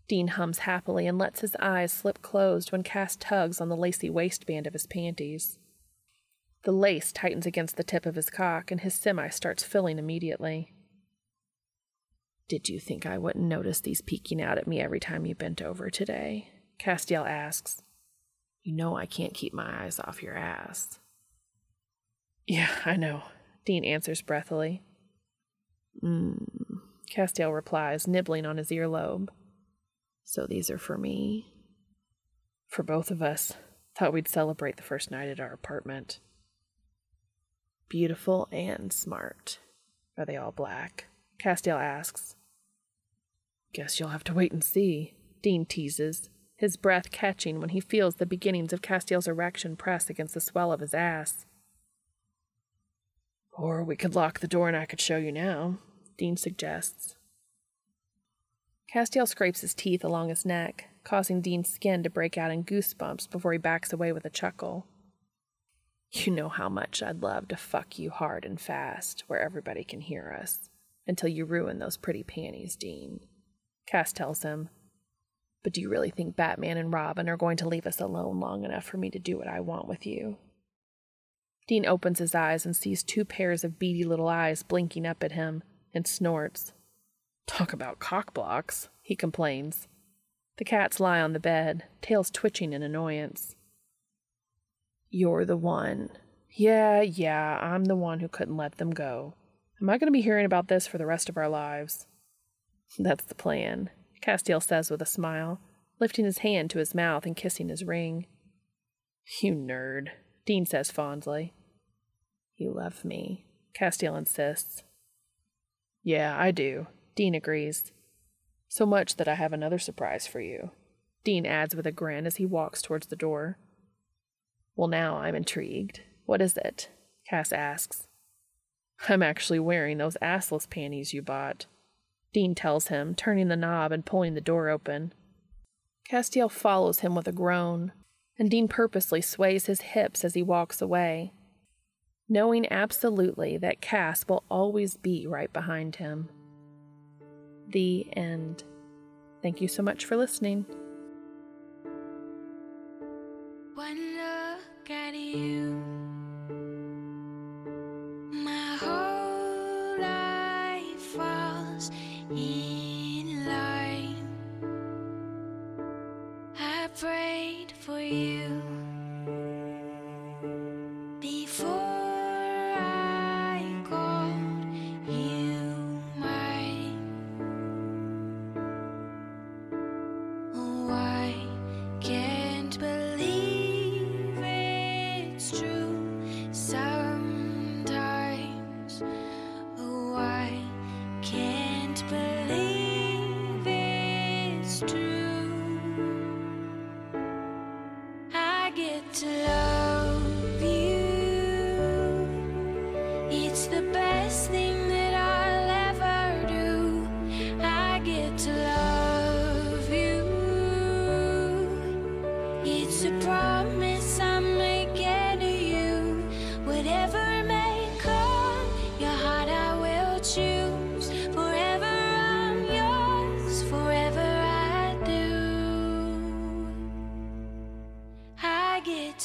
Dean hums happily and lets his eyes slip closed when Cass tugs on the lacy waistband of his panties. The lace tightens against the tip of his cock, and his semi starts filling immediately. Did you think I wouldn't notice these peeking out at me every time you bent over today? Castiel asks. You know I can't keep my eyes off your ass. Yeah, I know, Dean answers breathily. Mmm, Castiel replies, nibbling on his earlobe. So these are for me? For both of us. Thought we'd celebrate the first night at our apartment. Beautiful and smart. Are they all black? Castiel asks. Guess you'll have to wait and see, Dean teases, his breath catching when he feels the beginnings of Castiel's erection press against the swell of his ass. Or we could lock the door and I could show you now, Dean suggests. Castiel scrapes his teeth along his neck, causing Dean's skin to break out in goosebumps before he backs away with a chuckle. You know how much I'd love to fuck you hard and fast where everybody can hear us until you ruin those pretty panties, Dean. Cass tells him. But do you really think Batman and Robin are going to leave us alone long enough for me to do what I want with you? Dean opens his eyes and sees two pairs of beady little eyes blinking up at him and snorts. Talk about cockblocks, he complains. The cats lie on the bed, tails twitching in annoyance. You're the one. Yeah, yeah, I'm the one who couldn't let them go. Am I going to be hearing about this for the rest of our lives? That's the plan, Castiel says with a smile, lifting his hand to his mouth and kissing his ring. You nerd, Dean says fondly. You love me, Castiel insists. Yeah, I do, Dean agrees. So much that I have another surprise for you, Dean adds with a grin as he walks towards the door. Well, now I'm intrigued. What is it? Cass asks. I'm actually wearing those assless panties you bought. Dean tells him, turning the knob and pulling the door open. Castiel follows him with a groan, and Dean purposely sways his hips as he walks away, knowing absolutely that Cass will always be right behind him. The end. Thank you so much for listening. One look at you, Prayed for you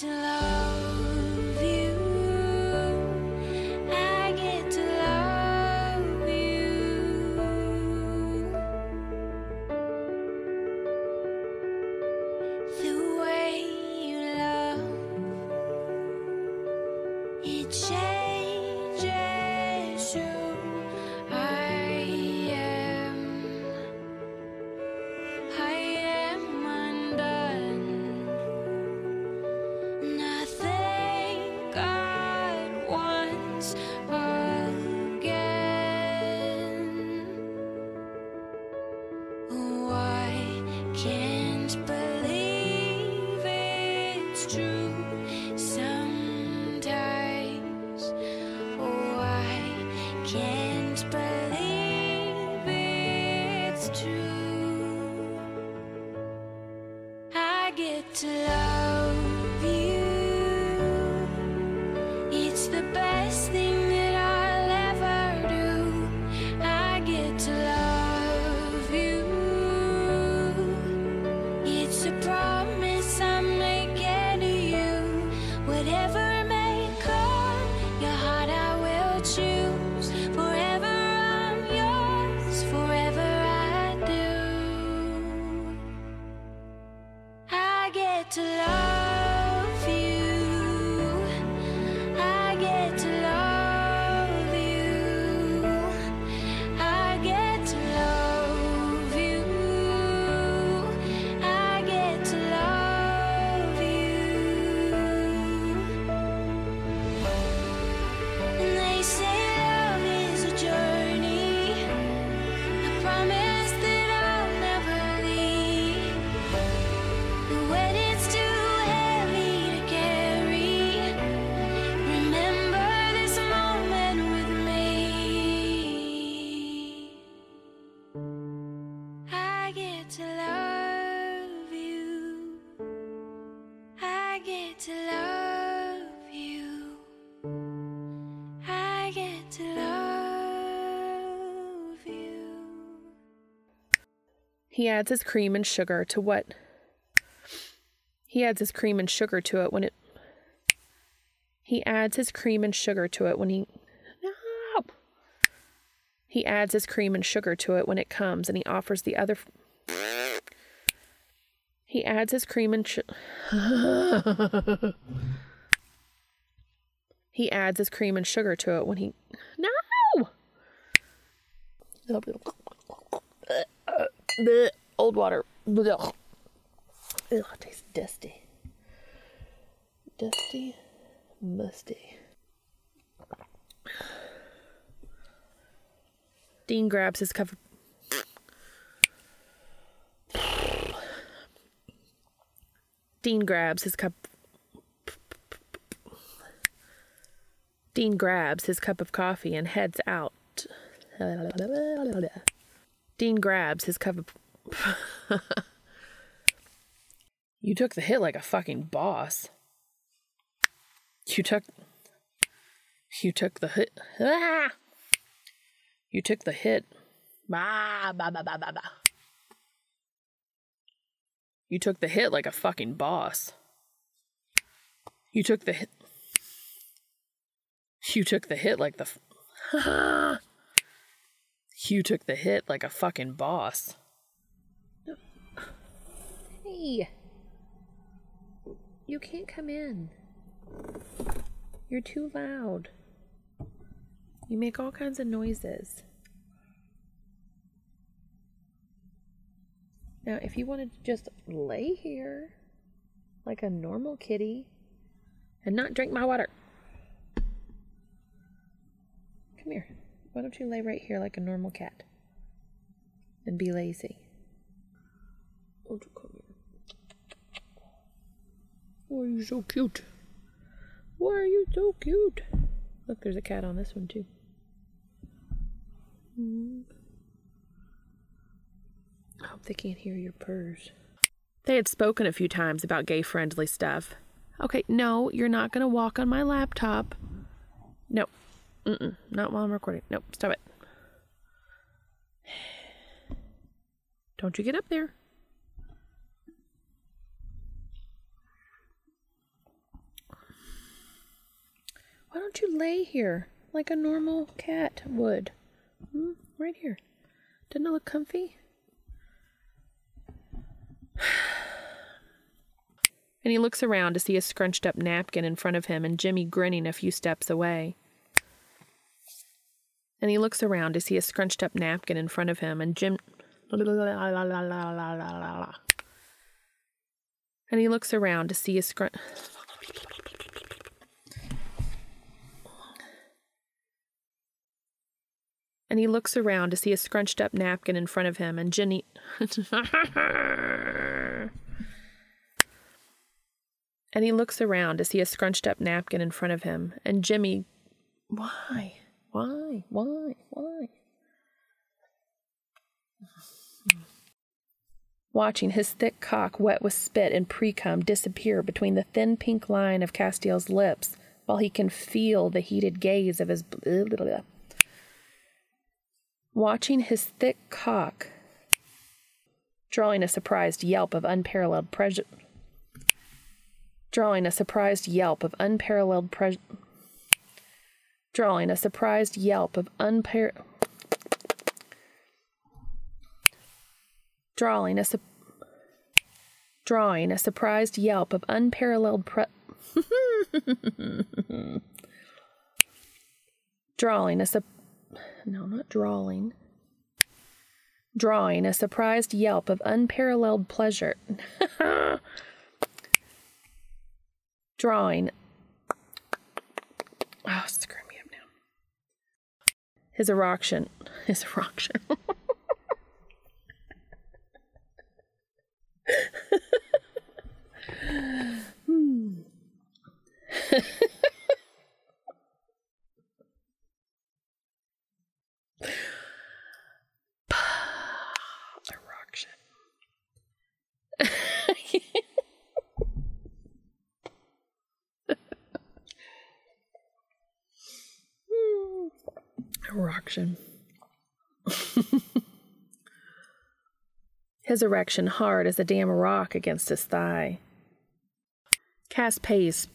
I He adds his cream and sugar to what? He adds his cream and sugar to it when it. He adds his cream and sugar to it when he. No! He adds his cream and sugar to it when it comes and he offers the other. He adds his cream and he adds his cream and sugar to it when he. No! Blech. Old water. Ugh, it tastes dusty. Dusty, musty. Dean grabs his cup. Dean grabs his cup. Dean grabs his cup of coffee and heads out. Dean grabs his cup of. you took the hit like a fucking boss. You took. You took the hit. Ah! You took the hit Bah, bah, bah, bah, bah, bah. You took the hit like a fucking boss. You took the hit. You took the hit like the. F- you took the hit like a fucking boss. Hey. You can't come in. You're too loud. You make all kinds of noises. Now, if you wanted to just lay here like a normal kitty and not drink my water, come here. Why don't you lay right here like a normal cat and be lazy? Won't you come here? Why are you so cute? Why are you so cute? Look, there's a cat on this one too. I hope they can't hear your purrs. They had spoken a few times about gay friendly stuff. Okay, no, you're not going to walk on my laptop. No. Mm-mm, not while I'm recording. Nope, stop it. Don't you get up there. Why don't you lay here like a normal cat would? Hmm? Right here. Doesn't it look comfy? And he looks around to see a scrunched up napkin in front of him and Jimmy grinning a few steps away. And he looks around to see a scrunched up napkin in front of him and Jim. And he looks around to see a scrunch. And he looks around to see a scrunched up napkin in front of him and Jenny. And he looks around to see a scrunched up napkin in front of him, and Jimmy. Why? Why? Why? Why? Watching his thick cock wet with spit and precum, disappear between the thin pink line of Castiel's lips while he can feel the heated gaze of his. Blah, blah, blah. Watching his thick cock drawing a surprised yelp of unparalleled pleasure drawing a surprised yelp of unparalleled pre- drawing a surprised yelp of unpar drawing a su- drawing a surprised yelp of unparalleled pre- drawing a su- no not drawing drawing a surprised yelp of unparalleled pleasure drawing. Oh, screw. His erection. His erection. hmm. erection. Erection. His erection hard as a damn rock against his thigh. Cass pace.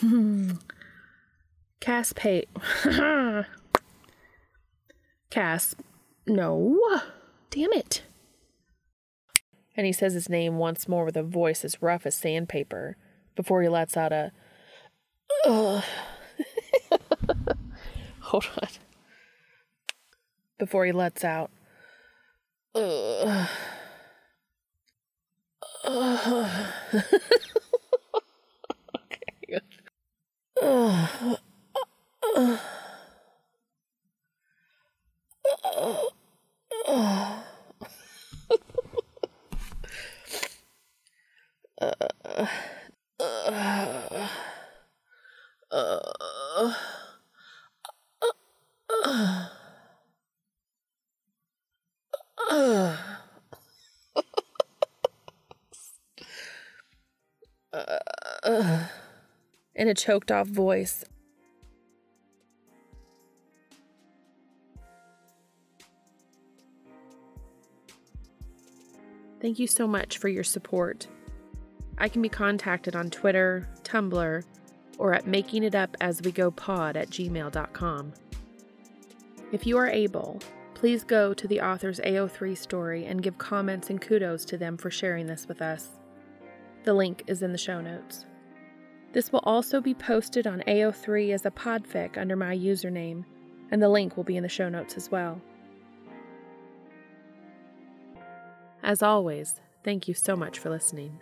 Cass. Cass. No. Damn it. And he says his name once more with a voice as rough as sandpaper before he lets out a. Ugh. Hold on before he lets out. Ugh. Okay. Ugh. Ugh. In a choked off voice. Thank you so much for your support. I can be contacted on Twitter, Tumblr, or at makingitupaswegopod at gmail.com. If you are able, please go to the author's AO3 story and give comments and kudos to them for sharing this with us. The link is in the show notes. This will also be posted on AO3 as a podfic under my username, and the link will be in the show notes as well. As always, thank you so much for listening.